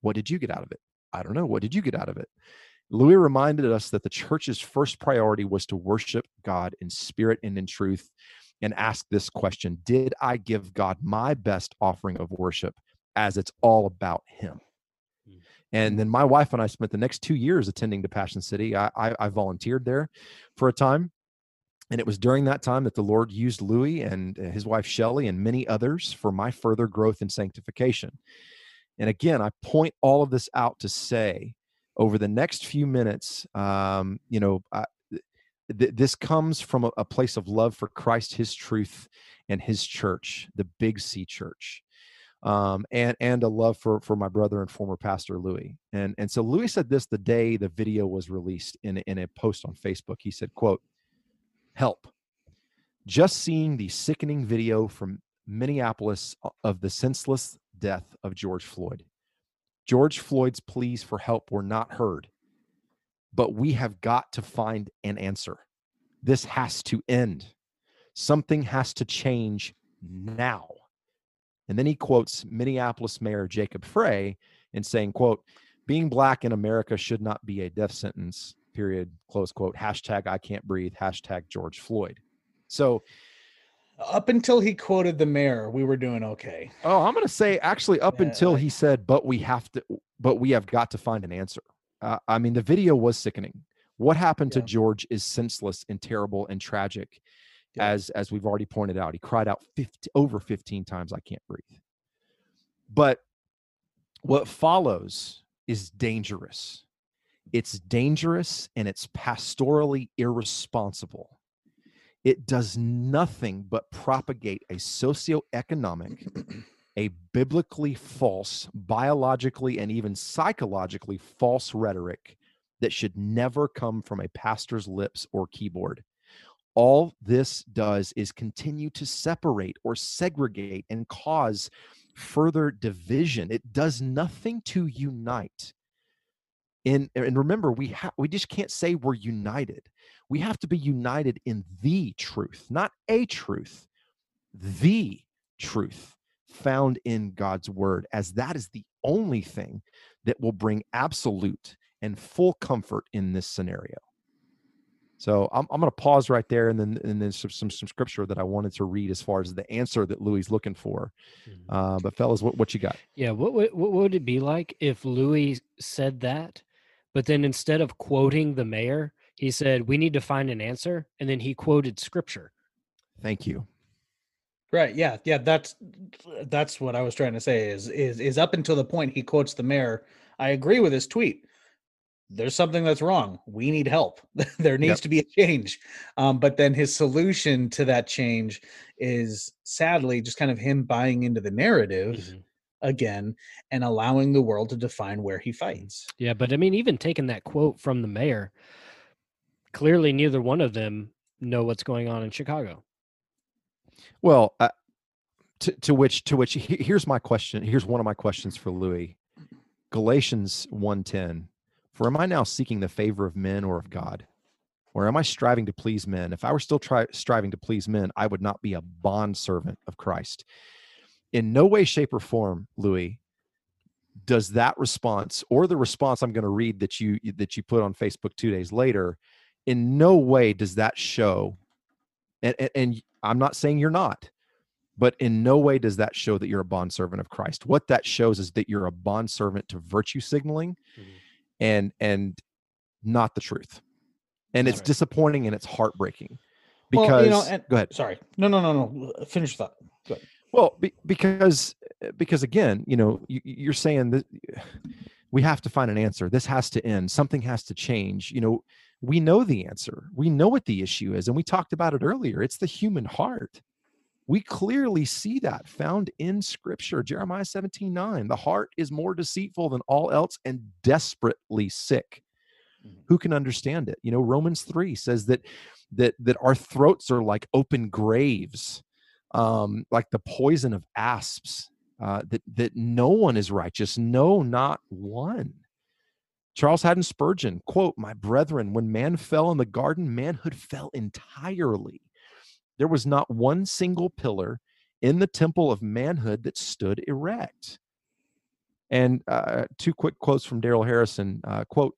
What did you get out of it? I don't know. What did you get out of it? Louis reminded us that the church's first priority was to worship God in spirit and in truth and ask this question Did I give God my best offering of worship as it's all about Him? Hmm. And then my wife and I spent the next two years attending to Passion City. I, I, I volunteered there for a time. And it was during that time that the Lord used Louis and his wife Shelly and many others for my further growth and sanctification. And again, I point all of this out to say over the next few minutes, um, you know, I, th- this comes from a, a place of love for Christ, His truth, and His church, the Big C Church, um, and and a love for for my brother and former pastor Louis. And and so Louis said this the day the video was released in in a post on Facebook. He said, "quote Help." Just seeing the sickening video from Minneapolis of the senseless death of George Floyd. George Floyd's pleas for help were not heard but we have got to find an answer. This has to end. Something has to change now. And then he quotes Minneapolis Mayor Jacob Frey in saying, quote, being black in America should not be a death sentence, period, close quote, hashtag I can't breathe, hashtag George Floyd. So up until he quoted the mayor, we were doing okay. Oh, I'm going to say actually up until he said, but we have to, but we have got to find an answer. Uh, I mean, the video was sickening. What happened yeah. to George is senseless and terrible and tragic, yeah. as as we've already pointed out. He cried out 50, over 15 times, "I can't breathe." But what follows is dangerous. It's dangerous and it's pastorally irresponsible. It does nothing but propagate a socioeconomic a biblically false, biologically, and even psychologically false rhetoric that should never come from a pastor's lips or keyboard. All this does is continue to separate or segregate and cause further division. It does nothing to unite. And, and remember, we ha- we just can't say we're united. We have to be united in the truth, not a truth, the truth found in God's word, as that is the only thing that will bring absolute and full comfort in this scenario. So I'm, I'm going to pause right there, and then and then some, some, some scripture that I wanted to read as far as the answer that Louis is looking for. Mm-hmm. Uh, but fellas, what what you got? Yeah, what, what what would it be like if Louis said that, but then instead of quoting the mayor, he said, "We need to find an answer," and then he quoted scripture. Thank you. Right. Yeah. Yeah. That's that's what I was trying to say. Is is is up until the point he quotes the mayor. I agree with his tweet. There's something that's wrong. We need help. there needs yep. to be a change. Um, but then his solution to that change is sadly just kind of him buying into the narrative mm-hmm. again and allowing the world to define where he fights. Yeah, but I mean, even taking that quote from the mayor, clearly neither one of them know what's going on in Chicago. Well, uh, to, to which to which here's my question. Here's one of my questions for Louis. Galatians 1:10. For am I now seeking the favor of men or of God? Or am I striving to please men? If I were still try, striving to please men, I would not be a bond servant of Christ. In no way, shape, or form, Louis, does that response or the response I'm going to read that you that you put on Facebook two days later, in no way does that show and, and I'm not saying you're not, but in no way does that show that you're a bond servant of Christ. What that shows is that you're a bond servant to virtue signaling mm-hmm. and and not the truth. And That's it's right. disappointing and it's heartbreaking. Because well, you know, and, go ahead. Sorry. No, no, no, no. Finish thought. Go ahead. Well, be, because because again, you know, you, you're saying that we have to find an answer. This has to end. Something has to change. You know, we know the answer. We know what the issue is. And we talked about it earlier. It's the human heart. We clearly see that found in scripture. Jeremiah 17 9. The heart is more deceitful than all else and desperately sick. Mm-hmm. Who can understand it? You know, Romans 3 says that that that our throats are like open graves, um, like the poison of asps. Uh, that that no one is righteous, no, not one. Charles Haddon Spurgeon, quote, My brethren, when man fell in the garden, manhood fell entirely. there was not one single pillar in the temple of manhood that stood erect. And uh, two quick quotes from Darrell Harrison uh, quote,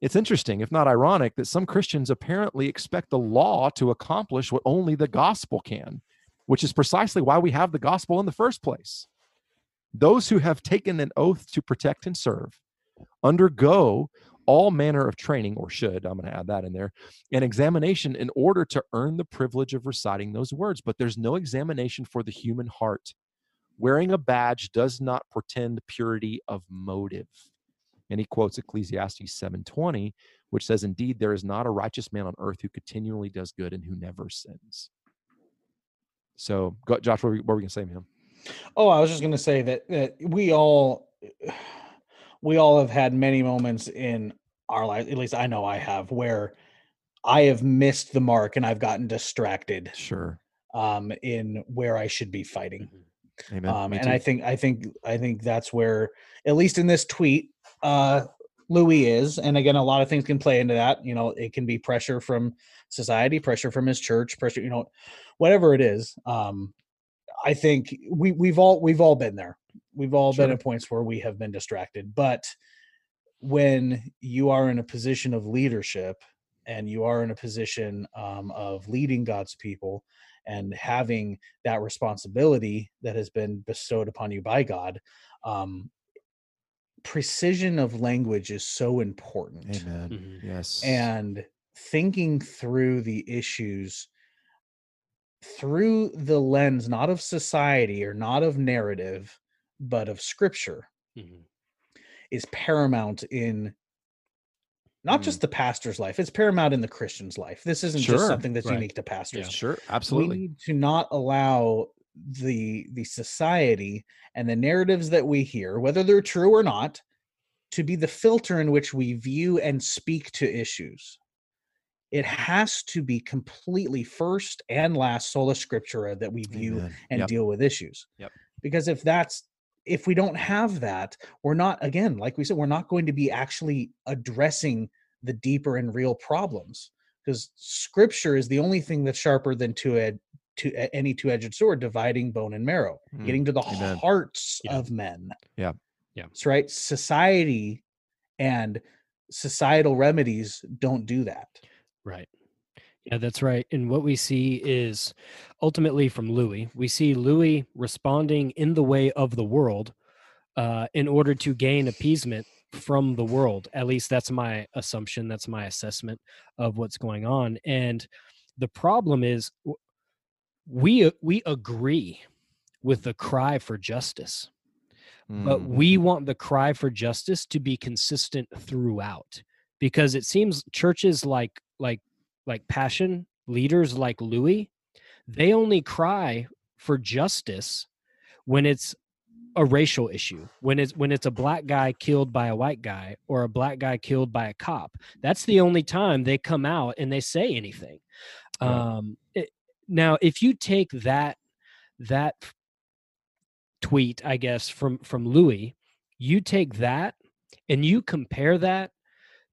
it's interesting, if not ironic, that some Christians apparently expect the law to accomplish what only the gospel can, which is precisely why we have the gospel in the first place. Those who have taken an oath to protect and serve undergo all manner of training, or should, I'm going to add that in there, an examination in order to earn the privilege of reciting those words. But there's no examination for the human heart. Wearing a badge does not portend purity of motive. And he quotes Ecclesiastes 7:20, which says, "Indeed, there is not a righteous man on earth who continually does good and who never sins." So, Josh, what were, we, we gonna say, man? Oh, I was just gonna say that that we all we all have had many moments in our life. At least I know I have, where I have missed the mark and I've gotten distracted. Sure. Um, in where I should be fighting. Mm-hmm. Amen. Um, and. I think I think I think that's where, at least in this tweet, uh, Louis is. And again, a lot of things can play into that. You know, it can be pressure from society, pressure from his church, pressure. You know, whatever it is. Um, I think we we've all we've all been there. We've all been at points where we have been distracted. But when you are in a position of leadership and you are in a position um, of leading God's people and having that responsibility that has been bestowed upon you by God, um, precision of language is so important Amen. Mhm. Yes. and thinking through the issues through the lens not of society or not of narrative but of scripture Mhm. is paramount in not just the pastor's life it's paramount in the christian's life this isn't Sure, just something that's right. unique to pastors sure, absolutely we need to not allow the the society and the narratives that we hear whether they're true or not to be the filter in which we view and speak to issues it has to be completely first and last sola scriptura that we view Amen. and Yep. deal with issues Yep. because if that's if we don't have that we're not again like we said we're not going to be actually addressing the deeper and real problems because scripture is the only thing that's sharper than two ed to any two-edged sword dividing bone and marrow Mm, getting to the amen. hearts Yeah. of men Yeah. Yeah. that's right society and societal remedies don't do that Right. Yeah, that's right. And what we see is ultimately from Louis, we see Louis responding in the way of the world uh, in order to gain appeasement from the world. At least that's my assumption. That's my assessment of what's going on. And the problem is we we agree with the cry for justice but Mm. we want the cry for justice to be consistent throughout because it seems churches like like like passion leaders like louis they only cry for justice when it's a racial issue when it's when it's a black guy killed by a white guy or a black guy killed by a cop that's the only time they come out and they say anything Right. um it, now if you take that that tweet i guess from from louis you take that and you compare that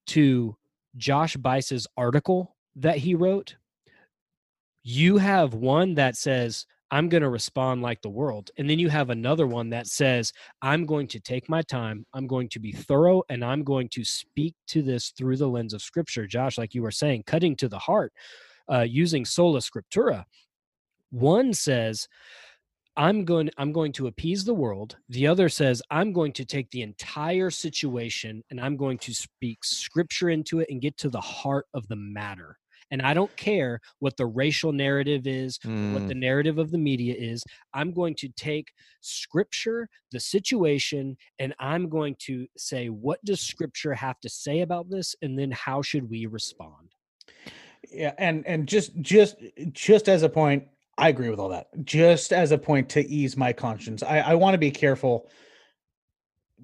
to Josh Buice's article that he wrote you have one that says i'm going to respond like the world and then you have another one that says i'm going to take my time i'm going to be thorough and i'm going to speak to this through the lens of scripture. Josh like you were saying cutting to the heart uh, using sola scriptura. One says i'm going i'm going to appease the world. The other says i'm going to take the entire situation and i'm going to speak scripture into it and get to the heart of the matter and i don't care what the racial narrative is what Mm. the narrative of the media is i'm going to take scripture the situation and i'm going to say what does scripture have to say about this and then how should we respond yeah and and just just just as a point i agree with all that just as a point to ease my conscience i i want to be careful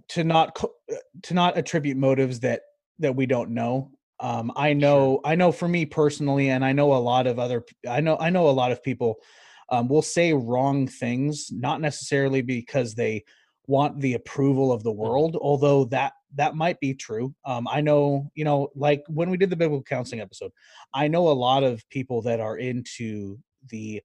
to not to not attribute motives that that we don't know um i know i know for me personally and i know a lot of other I know i know a lot of people um, will say wrong things not necessarily because they want the approval of the world although that that might be true. Um, i know you know like when we did the biblical counseling episode I know a lot of people that are into the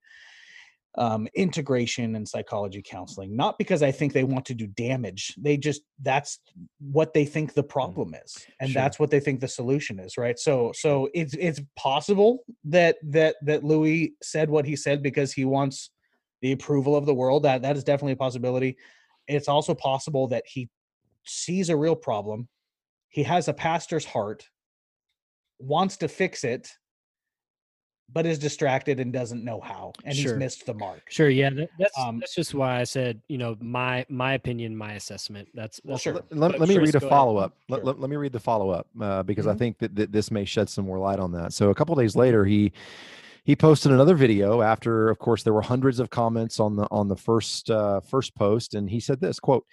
um, integration and psychology counseling, not because I think they want to do damage. They just that's what they think the problem is, and Sure. that's what they think the solution is, right? So, so it's it's possible that that that Louis said what he said because he wants the approval of the world. That that is definitely a possibility. It's also possible that he sees a real problem. He has a pastor's heart, wants to fix it, but is distracted and doesn't know how, and Sure. he's missed the mark. Sure, yeah, that's Um, that's just why I said, you know, my my opinion, my assessment. That's, Well, that's sure. Let, let- let me Chris, read a follow up. Let, Sure. let, let me read the follow up uh, because I Mhm. think that, that this may shed some more light on that. So a couple days later, he he posted another video after, of course, there were hundreds of comments on the on the first uh, first post, and he said this quote: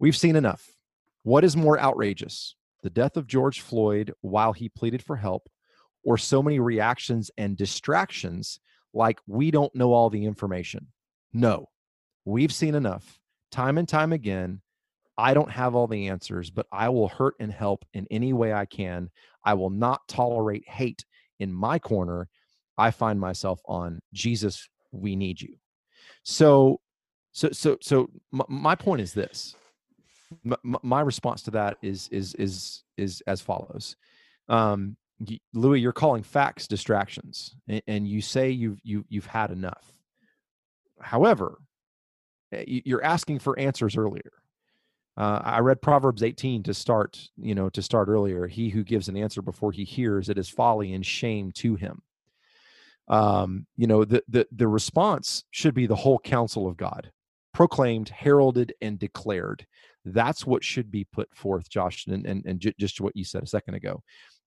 "We've seen enough. What is more outrageous, the death of George Floyd while he pleaded for help, or so many reactions and distractions like we don't know all the information? No, we've seen enough, time and time again." I don't have all the answers, but I will hurt and help in any way I can. I will not tolerate hate in my corner. I find myself on Jesus, we need you. So, so, so, so my, my point is this. M- m- my response to that is is is is as follows. Um, Louis, you're calling facts distractions, and, and you say you've you you've had enough. However, eh, you're asking for answers earlier. Uh, I read Proverbs 18 to start, you know, to start earlier. He who gives an answer before he hears it is folly and shame to him. Um, you know, the the the response should be the whole counsel of God, proclaimed, heralded, and declared. That's what should be put forth, Josh, and and, and ju- just what you said a second ago.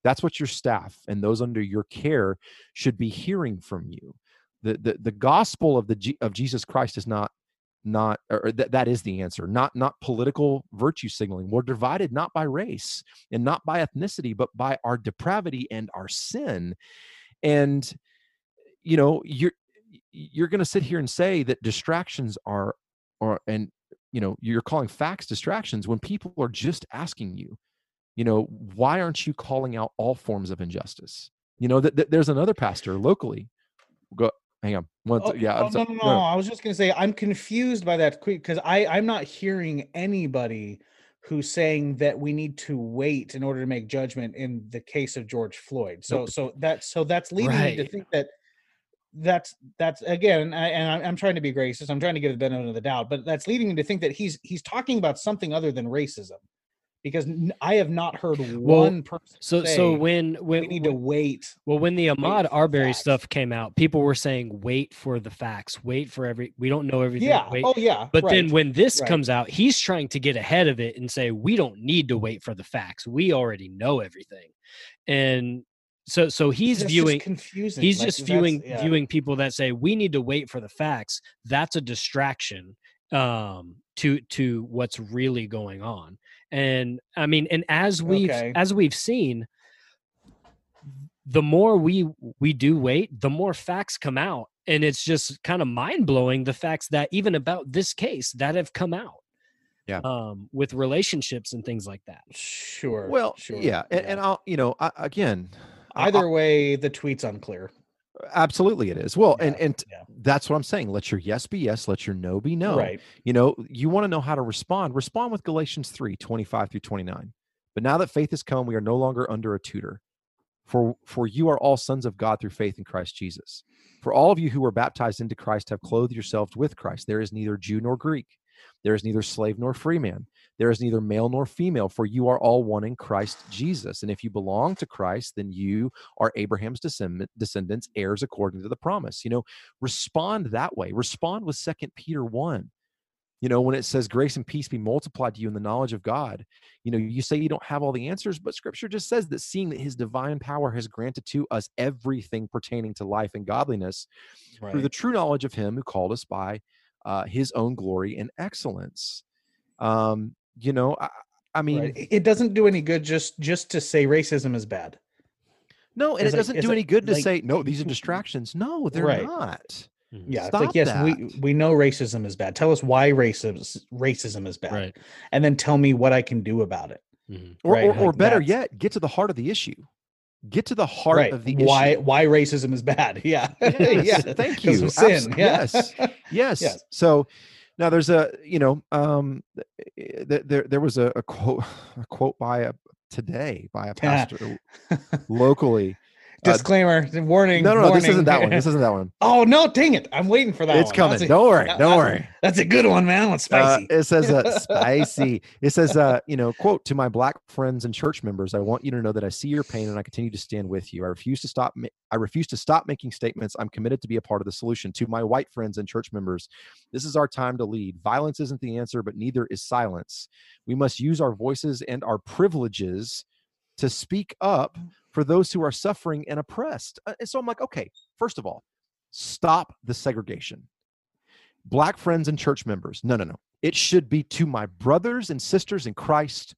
That's what your staff and those under your care should be hearing from you. The the, the gospel of the of Jesus Christ is not not or that, that is the answer not not political virtue signaling. We're divided not by race and not by ethnicity but by our depravity and our sin. And you know you're you're going to sit here and say that distractions are are and you know you're calling facts distractions when people are just asking you you know why aren't you calling out all forms of injustice you know that there's another pastor locally go hang on one Oh, yeah oh, I'm no, no, no, I was just gonna say I'm confused by that because I I'm not hearing anybody who's saying that we need to wait in order to make judgment in the case of George Floyd. So Nope. so that's so that's leading me to think that that's that's again I, and I'm, I'm trying to be gracious. I'm trying to give the benefit of the doubt, but that's leading me to think that he's he's talking about something other than racism because I have not heard Well, one person so say so when when we need to wait. Well, when the Ahmaud Arbery facts. stuff came out, people were saying, "Wait for the facts. Wait for every. We don't know everything. Yeah. Wait." Oh yeah. but then when this right. comes out, he's trying to get ahead of it and say, "We don't need to wait for the facts. We already know everything." And so, so he's That's viewing. confusing. He's like, just viewing yeah. viewing people that say we need to wait for the facts. That's a distraction um, to to what's really going on. And I mean, and as we've Okay. as we've seen, the more we we do wait, the more facts come out, and it's just kind of mind blowing the facts that even about this case that have come out. Yeah. Um, with relationships and things like that. Sure. well sure. yeah and, and i'll you know I, again I- either way, the tweet's unclear. Absolutely it is. Well and and yeah. that's what i'm saying let your yes be yes let your no be no. Right. you know you want to know how to respond respond with galatians 3 25 through 29 but now that faith has come we are no longer under a tutor for for you are all sons of god through faith in christ jesus. For all of you who were baptized into christ have clothed yourselves with christ. There is neither jew nor greek there is neither slave nor free man. There is neither male nor female for you are all one in christ jesus. And if you belong to christ then you are abraham's descendants heirs according to the promise. You know respond that way. Respond with second peter 1 you know when it says grace and peace be multiplied to you in the knowledge of god. You know you say you don't have all the answers but scripture just says that seeing that his divine power has granted to us everything pertaining to life and godliness Right. through the true knowledge of him who called us by uh, his own glory and excellence um you know i, I mean Right. It- doesn't do any good just just to say racism is bad. no and It's it doesn't it's do like- any good to like- say no these are distractions no they're Right. not Yeah, Stop it's like yes, we that. we know racism is bad. Tell us why racism racism is bad, Right. and then tell me what I can do about it. Mhm. or, Right, or, or better yet get to the heart of the issue get to the heart right. of the why issue. why racism is bad. Yeah. Yes, yeah. thank you. sin. Yeah. yes. yes. Yes. So now there's a, you know, um, th- th- there there was a, a quote a quote by a today by a pastor locally. Uh, Disclaimer, warning. no, no, no, this isn't that one. This isn't that one. oh no, dang it! I'm waiting for that. It's one. coming. That's Don't worry. that- Don't that's a- worry. That's a good one, man. One's Uh, spicy. it says uh, spicy. It says, uh, you know, quote to my black friends and church members, I want you to know that I see your pain and I continue to stand with you. I refuse to stop. ma- I refuse to stop making statements. I'm committed to be a part of the solution. To my white friends and church members, this is our time to lead. Violence isn't the answer, but neither is silence. We must use our voices and our privileges to speak up for those who are suffering and oppressed. Uh, and so I'm like, okay, first of all, stop the segregation black friends and church members. No, no, no. It should be to my brothers and sisters in Christ,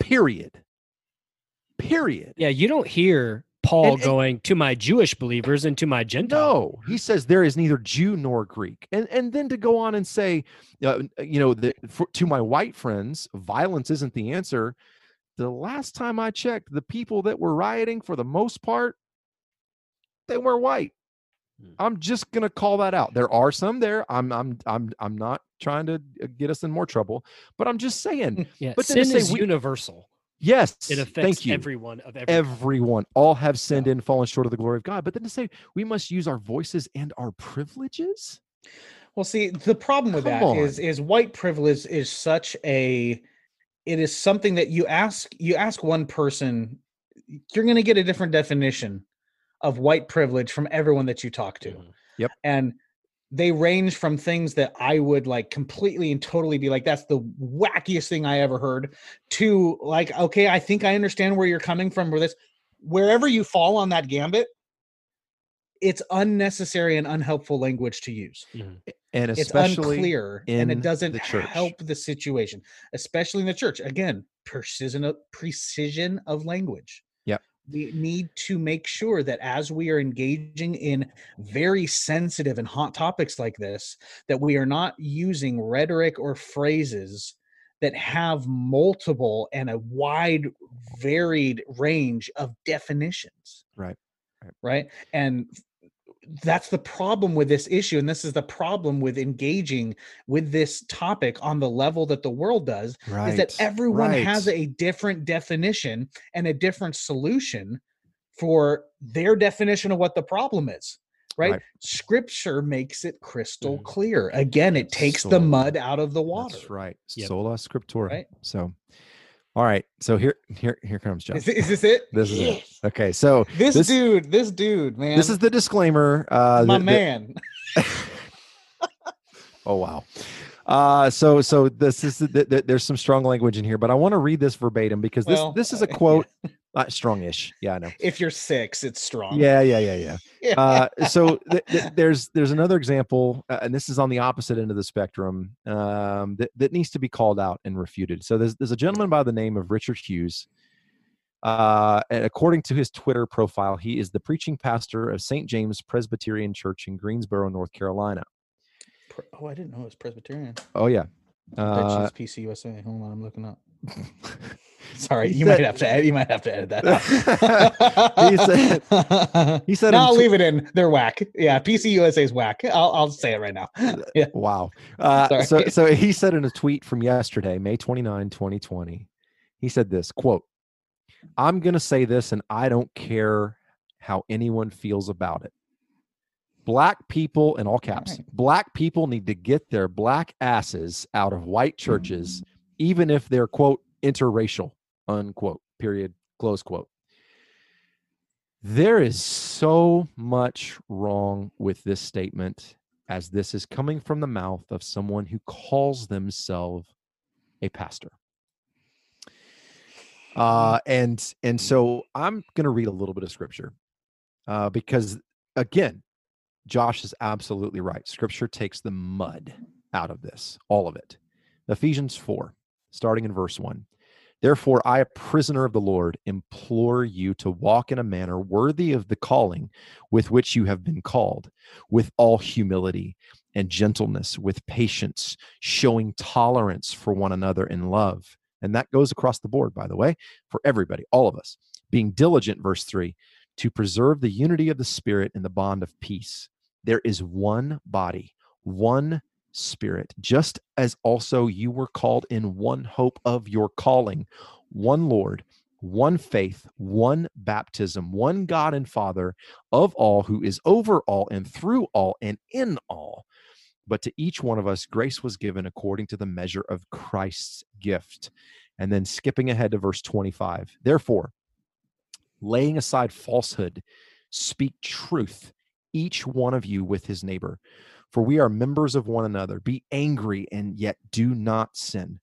period. Period. Yeah, you don't hear Paul And- and- going to my Jewish believers and to my Gentile. No, he says there is neither Jew nor Greek, and and then to go on and say, uh, you know, the, for, to my white friends, violence isn't the answer. The last time I checked, the people that were rioting, for the most part, they were white. Hmm. I'm just gonna call that out. There are some there. I'm I'm I'm I'm not trying to uh, get us in more trouble, but I'm just saying, Yeah, But sin say is we- universal. yes, It affects thank you. everyone of every everyone all have sinned and fallen short of the glory of god but then to say we must use our voices and our privileges Well, see, the problem with Come that is on. is white privilege is such a it is something that you ask you ask one person, you're going to get a different definition of white privilege from everyone that you talk to. Mhm. Yep. And they range from things that I would like completely and totally be like, that's the wackiest thing I ever heard, to like, okay, I think I understand where you're coming from with this. Wherever you fall on that gambit, it's unnecessary and unhelpful language to use. Mm-hmm. And it's especially unclear and it doesn't the church. help the situation especially in the church. Again precision of precision of language. Yep. we need to make sure that as we are engaging in very sensitive and hot topics like this that we are not using rhetoric or phrases that have multiple and a wide varied range of definitions. Right, right. right and that's the problem with this issue and this is the problem with engaging with this topic on the level that the world does right is that everyone has a different definition and a different solution for their definition of what the problem is right, Right. scripture makes it crystal Mhm. the again it takes the mud out of the water that's right Yep. sola scriptura Right. so all right so here here here comes john is, is this it this is Yes. it okay so this, This- dude this dude man this is the disclaimer uh my the- the- man Oh wow. Uh, so so this is the, the, there's some strong language in here, but I want to read this verbatim because this Well, this is a uh, yeah. Quote. Uh, strongish, yeah, I know. if you're six it's strong Yeah, yeah, yeah, yeah. Yeah. Uh, so th- th- there's there's another example, uh, and this is on the opposite end of the spectrum um, that that needs to be called out and refuted. So there's there's a gentleman by the name of Richard Hughes. Uh, and according to his Twitter profile, he is the preaching pastor of St. James Presbyterian Church in Greensboro, North Carolina. Oh, I didn't know it was Presbyterian. Oh yeah. Uh, bet she's PC USA. Hold on, I'm looking up. Sorry, He you said- might have to. You might have to edit that. He said- he said No, I'll tw- leave it in. They're whack. Yeah, PC USA's whack. I'll, I'll say it right now. Yeah. Wow. Uh, so, so he said in a tweet from yesterday, May 29, 2020, he said this quote, I'm going to say this and I don't care how anyone feels about it. Black people, in all caps, right. black people need to get their black asses out of white churches, Mm. Even if they're, quote, interracial, unquote, period, close quote. There is so much wrong with this statement as this is coming from the mouth of someone who calls themselves a pastor. Uh, and and so I'm going to read a little bit of scripture uh, because again, Josh is absolutely right. Scripture takes the mud out of this, all of it. Ephesians 4, starting in verse 1. Therefore, I, a prisoner of the Lord, implore you to walk in a manner worthy of the calling with which you have been called, with all humility and gentleness, with patience, showing tolerance for one another in love. And that goes across the board, by the way, for everybody, all of us. Being diligent, verse 3, to preserve the unity of the Spirit in the bond of peace. There is one body, one Spirit, just as also you were called in one hope of your calling, one Lord, one faith, one baptism, one God and Father of all, who is over all and through all and in all. But to each one of us, grace was given according to the measure of Christ's gift. And then skipping ahead to verse 25. Therefore, laying aside falsehood, speak truth, each one of you with his neighbor. For we are members of one another. Be angry and yet do not sin.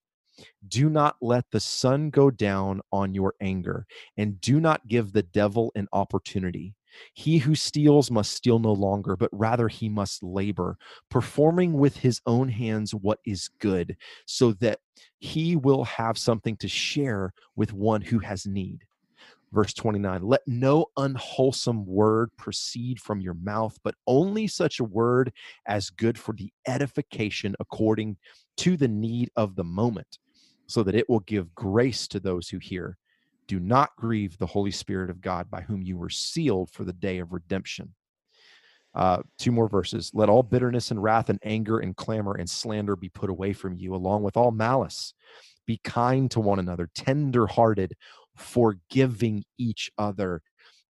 Do not let the sun go down on your anger, and do not give the devil an opportunity. He who steals must steal no longer, but rather he must labor, performing with his own hands what is good, so that he will have something to share with one who has need. Verse 29 Let no unwholesome word proceed from your mouth, but only such a word as good for the edification according to the need of the moment, so that it will give grace to those who hear. Do not grieve the Holy Spirit of God, by whom you were sealed for the day of redemption. Uh, two more verses. Let all bitterness and wrath and anger and clamor and slander be put away from you, along with all malice. Be kind to one another, tender hearted, forgiving each other,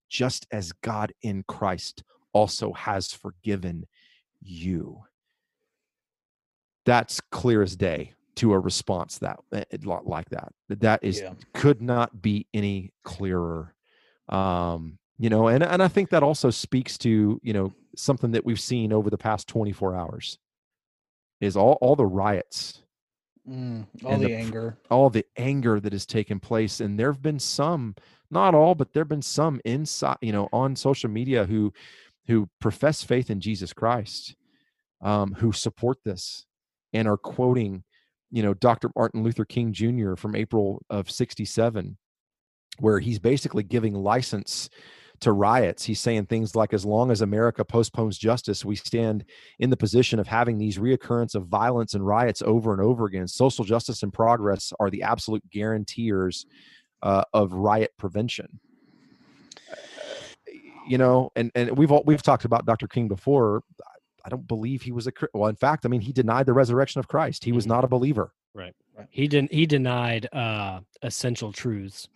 just as God in Christ also has forgiven you. That's clear as day to a response that eh, like that. That is Yeah. could not be any clearer. Um, you know, and and I think that also speaks to you know something that we've seen over the past 24 hours is all all the riots Mm, all the, the anger. all the anger that has taken place and there have been some not all but there have been some inside you know on social media who who profess faith in jesus christ um, who support this and are quoting you know dr martin luther king jr from april of 67 where he's basically giving license to riots he's saying things like as long as america postpones justice we stand in the position of having these reoccurrence of violence and riots over and over again. Social justice and progress are the absolute guarantors uh, of riot prevention. You know, and and we've all, we've talked about Dr. King before. I don't believe he was a well. In fact, I mean, he denied the resurrection of Christ. He was Mhm. not a believer. Right. He didn't. He denied uh, essential truths,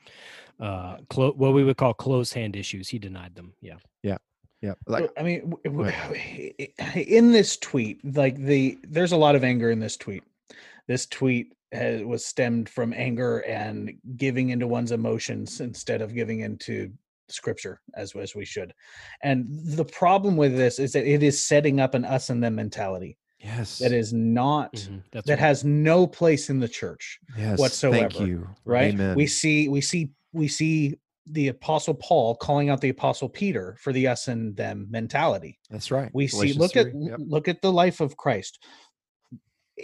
uh, clo- what we would call close hand issues. He denied them. Yeah. Yeah, Yeah. like I mean, w- w- in this tweet, like the there's a lot of anger in this tweet. This tweet has, was stemmed from anger and giving into one's emotions instead of giving into scripture as as we should. And the problem with this is that it is setting up an us and them mentality yes, that is not Mhm, that right. has no place in the church yes, Thank you. right Amen. we see we see we see the apostle paul calling out the apostle peter for the us and them mentality That's right. we see Galatians look at yep. look at the life of christ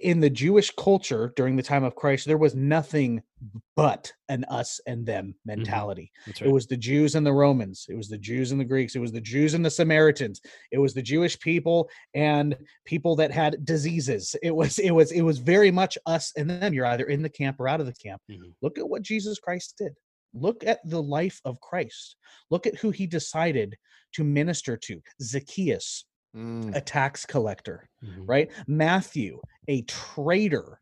in the jewish culture during the time of christ there was nothing but an us and them mentality That's it right. was the jews and the romans it was the jews and the greeks it was the jews and the samaritans it was the jewish people and people that had diseases it was it was it was very much us and them you're either in the camp or out of the camp Mhm. look at what jesus christ did look at the life of christ. Look at who he decided to minister to zacchaeus Mm, a tax collector Mhm. right? Matthew a traitor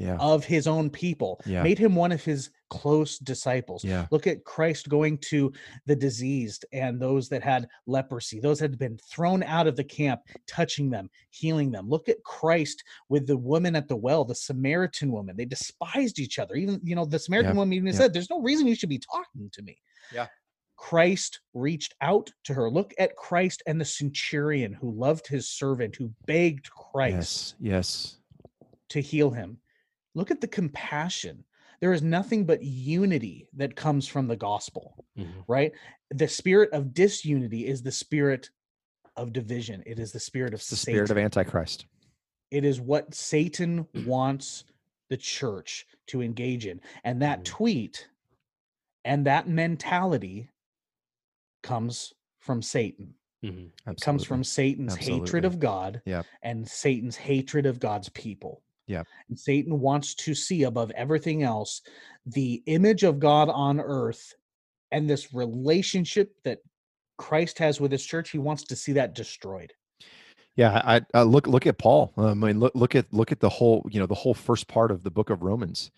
yeah, of his own people Yeah. made him one of his close disciples yeah, look at christ going to the diseased and those that had leprosy those that had been thrown out of the camp touching them healing them look at christ with the woman at the well the samaritan woman they despised each other even you know the samaritan woman even yeah. said there's no reason you should be talking to me Yeah. Christ reached out to her. Look at Christ and the centurion who loved his servant, who begged Christ yes, yes, to heal him. Look at the compassion. There is nothing but unity that comes from the gospel, Mhm. right? The spirit of disunity is the spirit of division. It is the spirit of the Satan. spirit of Antichrist. it is what Satan wants the church to engage in. And that Mhm. tweet and that mentality comes from Satan. Mhm. It comes from Satan's hatred of God Yep. and Satan's hatred of God's people. Yep. And Satan wants to see above everything else the image of God on earth and this relationship that Christ has with his church, he wants to see that destroyed. Yeah, I, I look look at Paul. I mean, look look at look at the whole you know the whole first part of the book of Romans.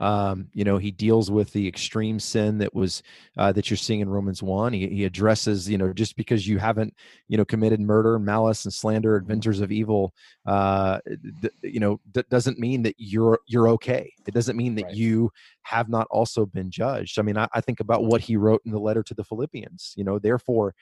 Um, you know, he deals with the extreme sin that was uh, that you're seeing in Romans one. He, he addresses, you know, just because you haven't, you know, committed murder, malice, and slander, inventors of evil, uh, th- you know, that doesn't mean that you're you're okay. It doesn't mean that Right. you have not also been judged. I mean, I, I think about what he wrote in the letter to the Philippians. You know, therefore,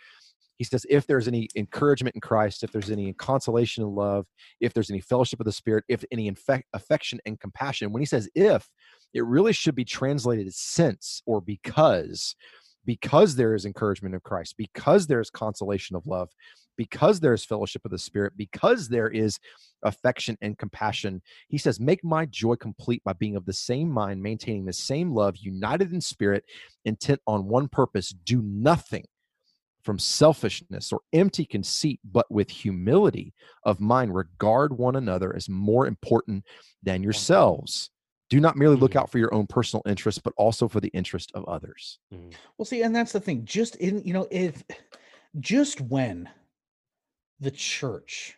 he says, if there's any encouragement in Christ, if there's any consolation in love, if there's any fellowship of the Spirit, if any infec- affection and compassion, when he says if, it really should be translated as since or because, because there is encouragement of Christ, because there's consolation of love, because there's fellowship of the Spirit, because there is affection and compassion. He says, Make my joy complete by being of the same mind, maintaining the same love, united in spirit, intent on one purpose. Do nothing from selfishness or empty conceit, but with humility of mind, regard one another as more important than yourselves. Do not merely look Mhm. out for your own personal interest, but also for the interest of others. Well, see, and that's the thing. Just in, you know, if just when the church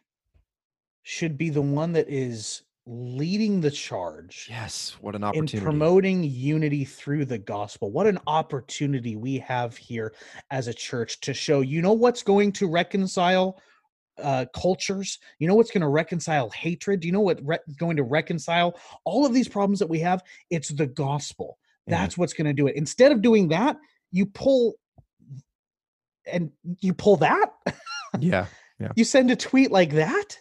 should be the one that is leading the charge Yes, what an in opportunity. promoting unity through the gospel. What an opportunity we have here as a church to show, you know, what's going to reconcile uh, cultures? You know, what's going to reconcile hatred? Do You know what re- going to reconcile all of these problems that we have? It's the gospel. Amen. That's what's going to do it. Instead of doing that, you pull and you pull that. yeah, you send a tweet like that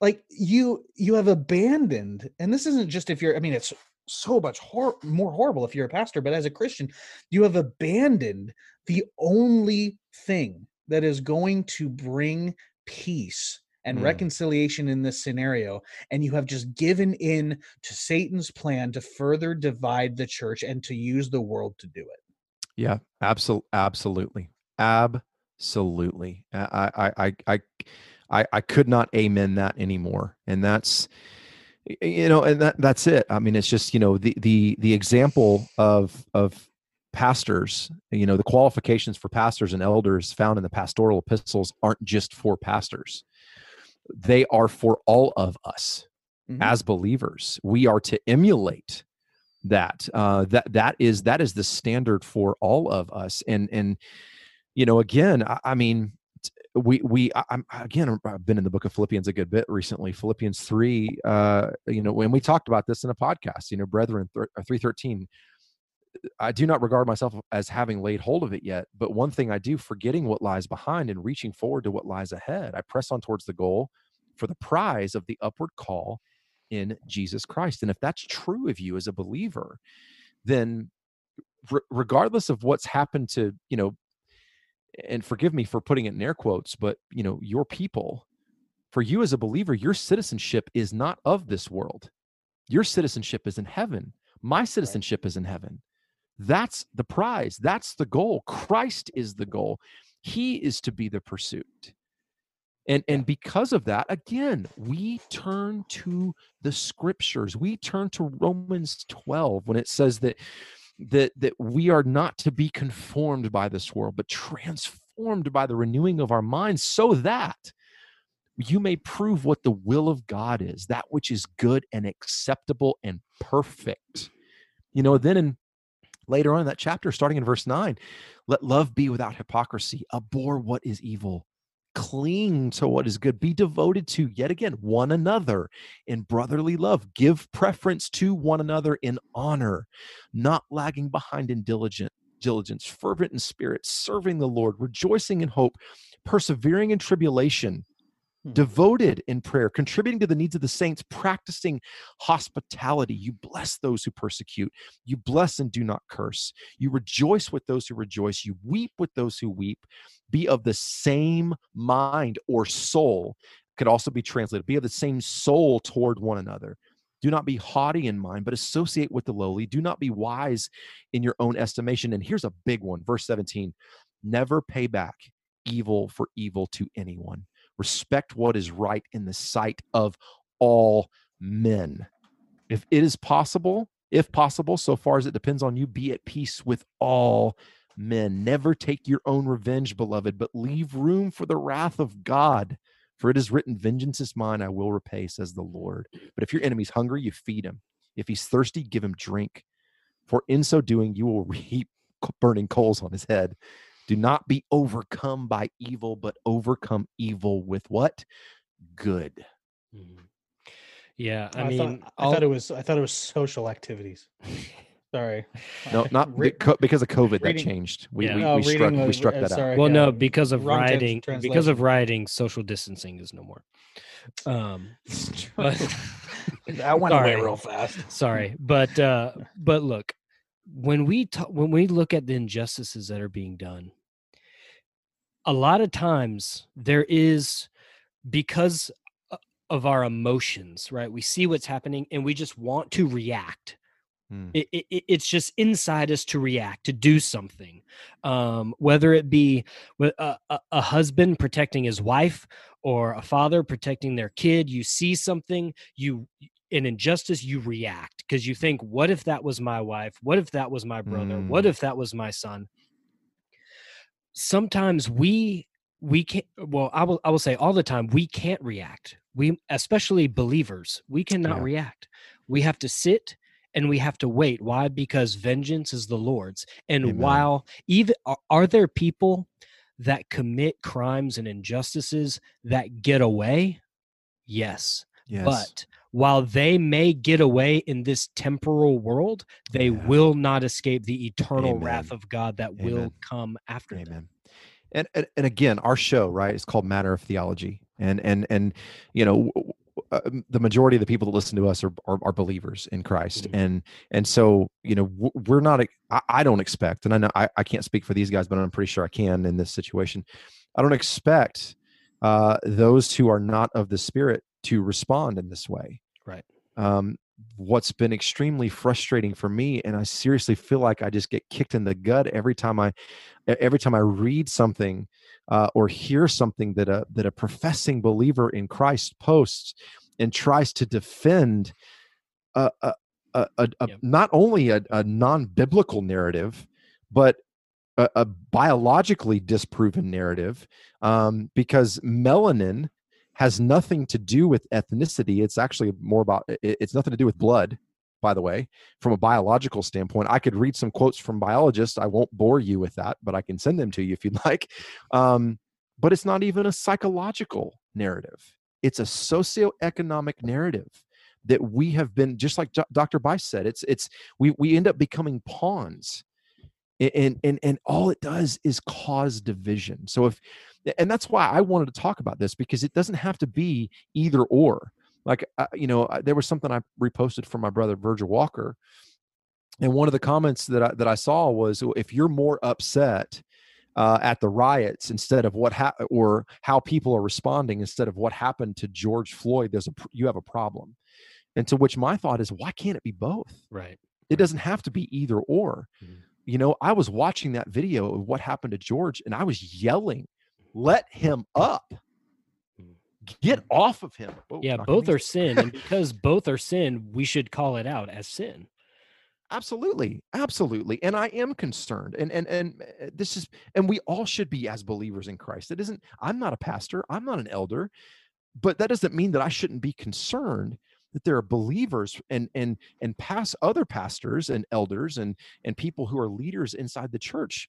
like you you have abandoned and this isn't just if you're i mean it's so much hor- more horrible if you're a pastor but as a christian you have abandoned the only thing that is going to bring peace and Mm. reconciliation in this scenario and you have just given in to satan's plan to further divide the church and to use the world to do it Yeah, absolutely, absolutely, absolutely. I, I, I, I, I, I could not amen that anymore. And that's, you know, and that that's it. I mean, it's just you know the the the example of of pastors. You know, the qualifications for pastors and elders found in the pastoral epistles aren't just for pastors; they are for all of us Mhm. as believers. We are to emulate that uh that that is that is the standard for all of us and and you know again i, I mean we we I, i'm again i've been in the book of philippians a good bit recently philippians 3 uh you know when we talked about this in a podcast you know brethren th- uh, 313 i do not regard myself as having laid hold of it yet but one thing i do forgetting what lies behind and reaching forward to what lies ahead i press on towards the goal for the prize of the upward call in Jesus Christ. And if that's true of you as a believer, then re- regardless of what's happened to, you know, and forgive me for putting it in air quotes, but, you know, your people, for you as a believer, your citizenship is not of this world. Your citizenship is in heaven. My citizenship is in heaven. That's the prize. That's the goal. Christ is the goal. He is to be the pursuit. And and because of that, again, we turn to the scriptures. We turn to Romans 12 when it says that that that we are not to be conformed by this world, but transformed by the renewing of our minds, so that you may prove what the will of God is, that which is good and acceptable and perfect. You know, then in later on in that chapter, starting in verse 9, let love be without hypocrisy, abhor what is evil, cling to what is good, be devoted to yet again one another in brotherly love, give preference to one another in honor, not lagging behind in diligent diligence, fervent in spirit, serving the Lord, rejoicing in hope, persevering in tribulation. Hmm. devoted in prayer, contributing to the needs of the saints, practicing hospitality. You bless those who persecute. You bless and do not curse. You rejoice with those who rejoice. You weep with those who weep. Be of the same mind or soul, could also be translated. Be of the same soul toward one another. Do not be haughty in mind, but associate with the lowly. Do not be wise in your own estimation. And here's a big one, verse 17 never pay back evil for evil to anyone. Respect what is right in the sight of all men. If it is possible, if possible, so far as it depends on you, be at peace with all men. Never take your own revenge, beloved, but leave room for the wrath of God. For it is written, Vengeance is mine, I will repay, says the Lord. But if your enemy's hungry, you feed him. If he's thirsty, give him drink. For in so doing, you will reap burning coals on his head. Do not be overcome by evil, but overcome evil with what? Good. Mhm. Yeah, I, I, mean, thought, I thought it was I thought it was social activities. Sorry. No, not re- because of COVID that changed. We, Yeah. we, oh, we struck, reading we struck uh, that out. well, yeah, no, because of wrong rioting, because of translation. rioting, social distancing is no more. Um, but that went away real fast. sorry, but uh, but look, when we ta- when we look at the injustices that are being done, a lot of times there is because of our emotions, right? We see what's happening and we just want to react. Hmm. It, it, it- it's just inside us to react, to do something. Um, whether it be a, a, a husband protecting his wife or a father protecting their kid, you see something, you an injustice, you react because you think, what if that was my wife? What if that was my brother? What Mm. if that was my son? Sometimes we we can't well i will i will say all the time we can't react. We especially believers we cannot Yeah. react. We have to sit and we have to wait. Why? Because vengeance is the lord's. And Amen. while even are, are there people that commit crimes and injustices that get away? Yes. Yes. but while they may get away in this temporal world they Yeah. will not escape the eternal wrath of god that will come after them And, and and again, our show, right, is called Matter of Theology, and and and you know, uh, the majority of the people that listen to us are are, are believers in Christ, Mhm. and and so you know, we're not. I, I don't expect, and I know I, I can't speak for these guys, but I'm pretty sure I can in this situation. I don't expect uh, those who are not of the Spirit to respond in this way. Right. Um, what's been extremely frustrating for me, and I seriously feel like I just get kicked in the gut every time i every time I read something uh, or hear something that a that a professing believer in Christ posts and tries to defend a, a, a, a, Yep. not only a, non-biblical narrative, but a, a biologically disproven narrative, um, because melanin has nothing to do with ethnicity. It's actually more about it's nothing to do with blood by the way, from a biological standpoint. I could read some quotes from biologists. I won't bore you with that, but I can send them to you if you'd like. Um, but it's not even a psychological narrative, it's a socioeconomic narrative that we have been just like Dr. Buice said it's it's we we end up becoming pawns and and and all it does is cause division so if and that's why I wanted to talk about this because it doesn't have to be either or. Like uh, you know uh, there was something i reposted from my brother virgil walker and one of the comments that i that i saw was if you're more upset uh, at the riots instead of what ha- or how people are responding instead of what happened to george floyd there's a pr- you have a problem. And to which my thought is why can't it be both? Right it doesn't have to be either or. Mhm. you know i was watching that video of what happened to george and i was yelling let him up. Mhm. get off of him. Oh, yeah both are sin and because both are sin we should call it out as sin. Absolutely absolutely and i am concerned and and and uh, this is and we all should be as believers in christ. It isn't i'm not a pastor i'm not an elder but that doesn't mean that i shouldn't be concerned that there are believers and and and past other pastors and elders and and people who are leaders inside the church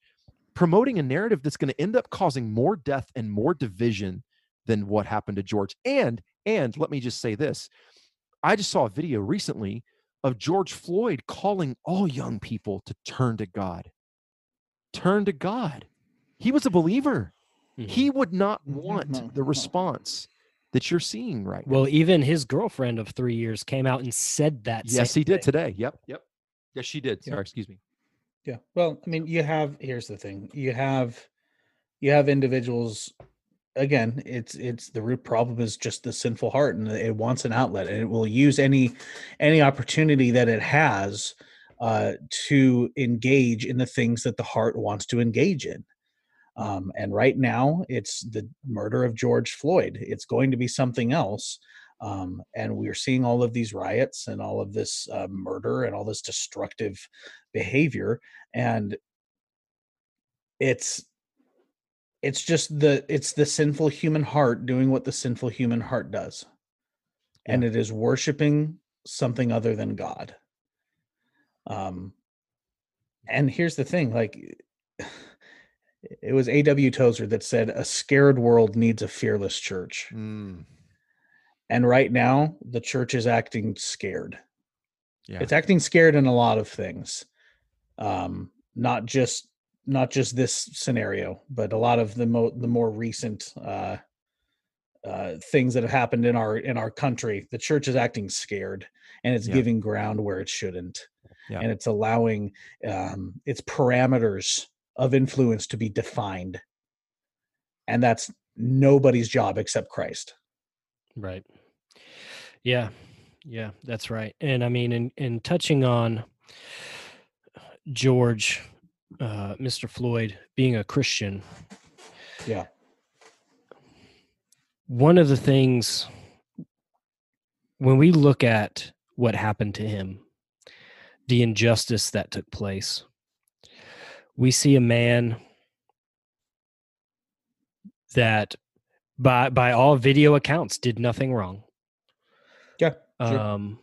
promoting a narrative that's going to end up causing more death and more division than what happened to george and and let me just say this i just saw a video recently of George Floyd calling all young people to turn to God. Turn to God. He was a believer. Mhm. He would not Mhm. want No, the response that you're seeing right now. well even his girlfriend of three years came out and said that yes, he did thing. today. Yep. Yep. Yes, she did. Yeah. Sorry, excuse me. Yeah. Well, I mean, you have here's the thing. You have you have individuals again, it's it's the root problem is just the sinful heart and it wants an outlet and it will use any any opportunity that it has uh to engage in the things that the heart wants to engage in. Um, and right now, it's the murder of George Floyd. It's going to be something else. Um, and we're seeing all of these riots and all of this uh, murder and all this destructive behavior. And it's it's just the it's the sinful human heart doing what the sinful human heart does and it is worshiping something other than god. Um and here's the thing like it was aw tozer that said a scared world needs a fearless church. Mm, and right now the church is acting scared yeah. it's acting scared in a lot of things um not just not just this scenario but a lot of the mo- the more recent uh uh things that have happened in our in our country the church is acting scared and it's Yeah. giving ground where it shouldn't Yeah. and it's allowing um its parameters of influence to be defined and that's nobody's job except christ Right. Yeah. Yeah, that's right. And I mean, in, in touching on George, uh, Mr. Floyd being a Christian, yeah one of the things when we look at what happened to him, the injustice that took place, we see a man that by by all video accounts did nothing wrong. Yeah sure. Um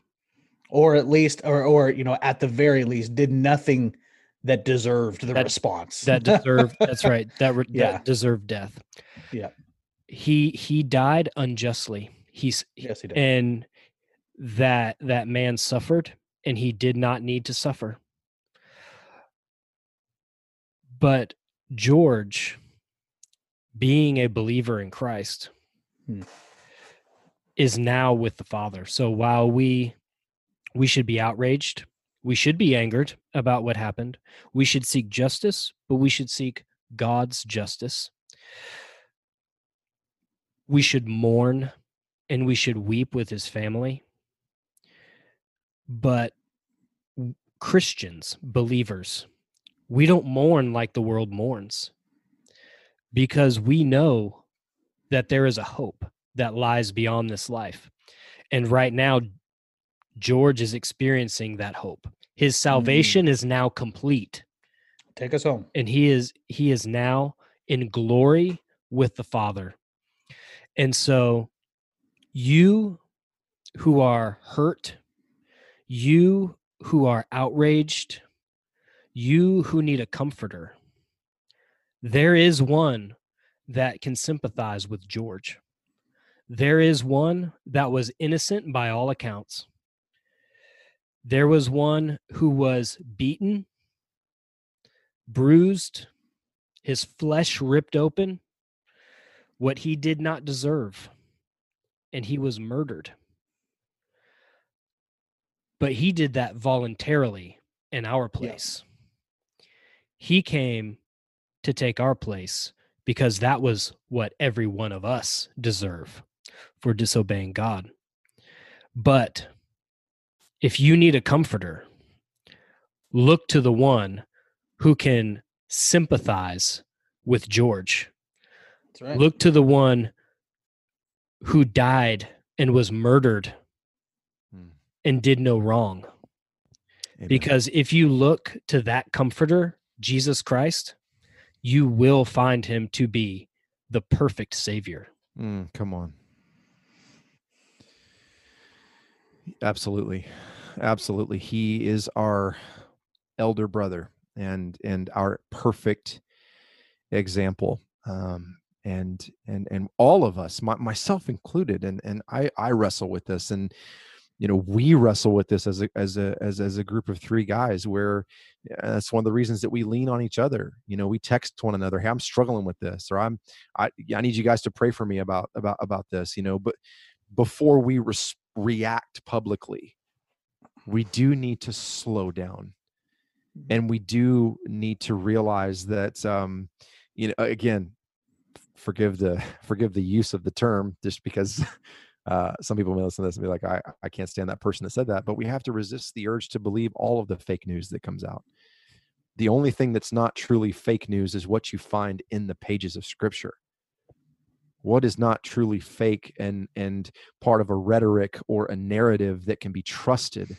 or at least or or you know at the very least did nothing that deserved the That- response that deserved that's right that, re- Yeah. that deserved death Yeah. he he died unjustly he's yes he did and that that man suffered and he did not need to suffer but george being a believer in christ Hmm. Is now with the father. So while we we should be outraged we should be angered about what happened. We should seek justice but we should seek god's justice. We should mourn and we should weep with his family. But christians believers we don't mourn like the world mourns because we know that there is a hope that lies beyond this life. And right now george is experiencing that hope. His mm. salvation is now complete. Take us home. And he is he is now in glory with the father. And so you who are hurt you who are outraged you who need a comforter there is one that can sympathize with george there is one that was innocent by all accounts there was one who was beaten bruised, his flesh ripped open, what he did not deserve, and he was murdered. But he did that voluntarily in our place. He came to take our place because that was what every one of us deserve for disobeying God. But if you need a comforter, look to the one who can sympathize with George. that's right Look to the one who died and was murdered Hmm. and did no wrong. Amen. Because if you look to that comforter, Jesus Christ, you will find him to be the perfect Savior. Mm, come on. Absolutely. Absolutely. He is our elder brother and and our perfect example. Um and and and all of us, my, myself included, and and I I wrestle with this, and you know we wrestle with this as a as a as as a group of three guys. Where that's one of the reasons that we lean on each other. You know, we text one another, "Hey, I'm struggling with this," or "I'm I I need you guys to pray for me about about about this." You know, but before we res- react publicly, we do need to slow down, and we do need to realize that um, you know again forgive the forgive the use of the term just because uh, some people may listen to this and be like I, I can't stand that person that said that but we have to resist the urge to believe all of the fake news that comes out. The only thing that's not truly fake news is what you find in the pages of scripture what is not truly fake and and part of a rhetoric or a narrative that can be trusted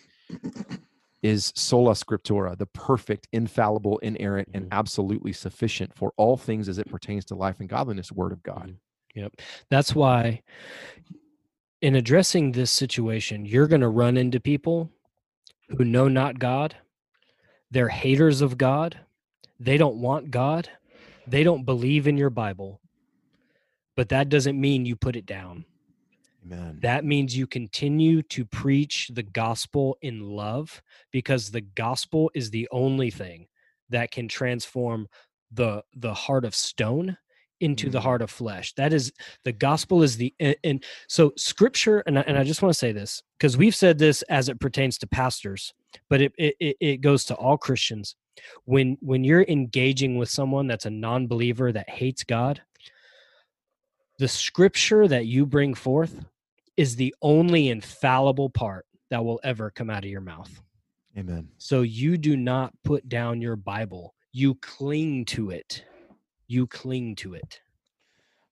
is sola scriptura, the perfect, infallible, inerrant, and Mhm. absolutely sufficient for all things as it pertains to life and godliness word of God. Mhm. Yep. That's why in addressing this situation, you're going to run into people who know not God. They're haters of God. They don't want God. They don't believe in your Bible. But that doesn't mean you put it down. Amen. That means you continue to preach the gospel in love because the gospel is the only thing that can transform the the heart of stone into the Mm. heart of flesh. That is the gospel is the and, and so scripture and I, and I just want to say this because we've said this as it pertains to pastors, but it, it it it goes to all Christians. When when you're engaging with someone that's a non-believer that hates God, the scripture that you bring forth is the only infallible part that will ever come out of your mouth. Amen. So you do not put down your Bible. You cling to it. You cling to it.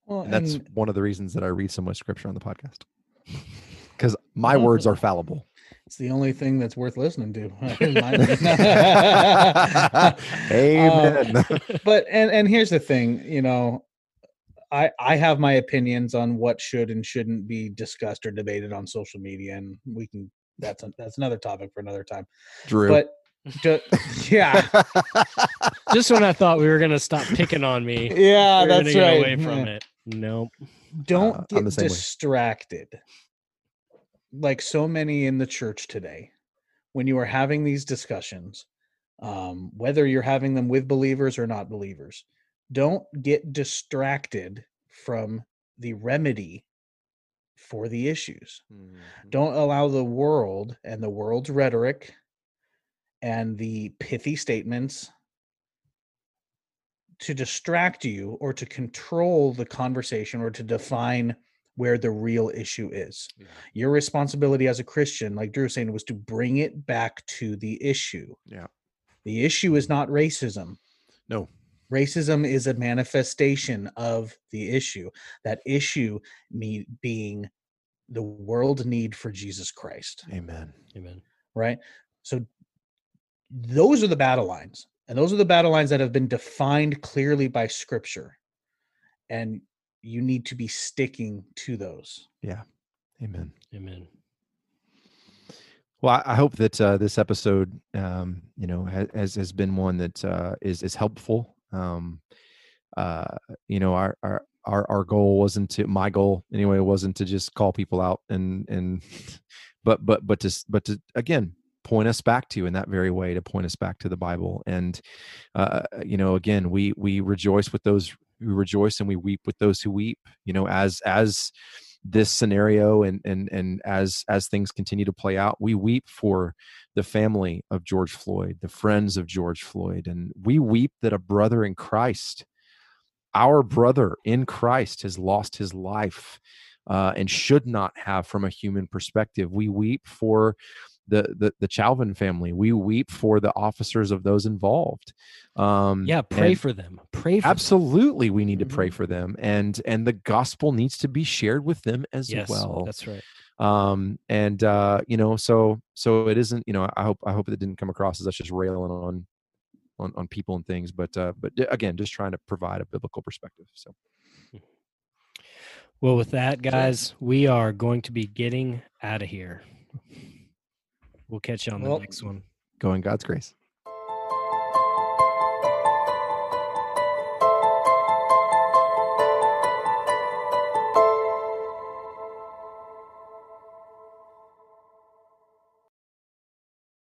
Well, And that's and one of the reasons that I read so much scripture on the podcast. Because my words are fallible. it's the only thing that's worth listening to. in my opinion. Amen. Um, but and and here's the thing, you know, I I have my opinions on what should and shouldn't be discussed or debated on social media, and we can that's a, that's another topic for another time. Drew. But ju- yeah, Just when I thought we were gonna stop picking on me, yeah, we were that's gonna get right. away from Yeah. it. Nope. Don't Uh, get the same way. distracted like so many in the church today when you are having these discussions um, whether you're having them with believers or not believers don't get distracted from the remedy for the issues Mhm. don't allow the world and the world's rhetoric and the pithy statements to distract you or to control the conversation or to define where the real issue is. Yeah. Your responsibility as a Christian, like Drew was saying, was to bring it back to the issue. Yeah. The issue is not racism. No. Racism is a manifestation of the issue. That issue me being the world need for Jesus Christ, Amen. Amen. right? So those are the battle lines. And those are the battle lines that have been defined clearly by scripture. And you need to be sticking to those. Yeah. Amen. Amen. Well, I I hope that uh, this episode, um, you know, has, has has been one that uh, is is helpful. Um, uh, you know, our our our our goal wasn't to my goal anyway wasn't to just call people out and and but but but to but to again point us back to in that very way to point us back to the Bible and uh, you know again we we rejoice with those who rejoice and we weep with those who weep. You know, as as this scenario and and and as as things continue to play out we weep for the family of george floyd the friends of george floyd and we weep that a brother in christ our brother in christ has lost his life uh, and should not have from a human perspective. We weep for the, the the Chauvin family. We weep for the officers of those involved. Um, Yeah, pray for them. Pray for them. absolutely we need to pray Mhm. for them and and the gospel needs to be shared with them as Yes, well that's right. um and uh you know so so it isn't you know i hope i hope it didn't come across as us just railing on on, on people and things but uh but again just trying to provide a biblical perspective so Well, with that, guys, we are going to be getting out of here. We'll catch you on the Well, next one. go in god's grace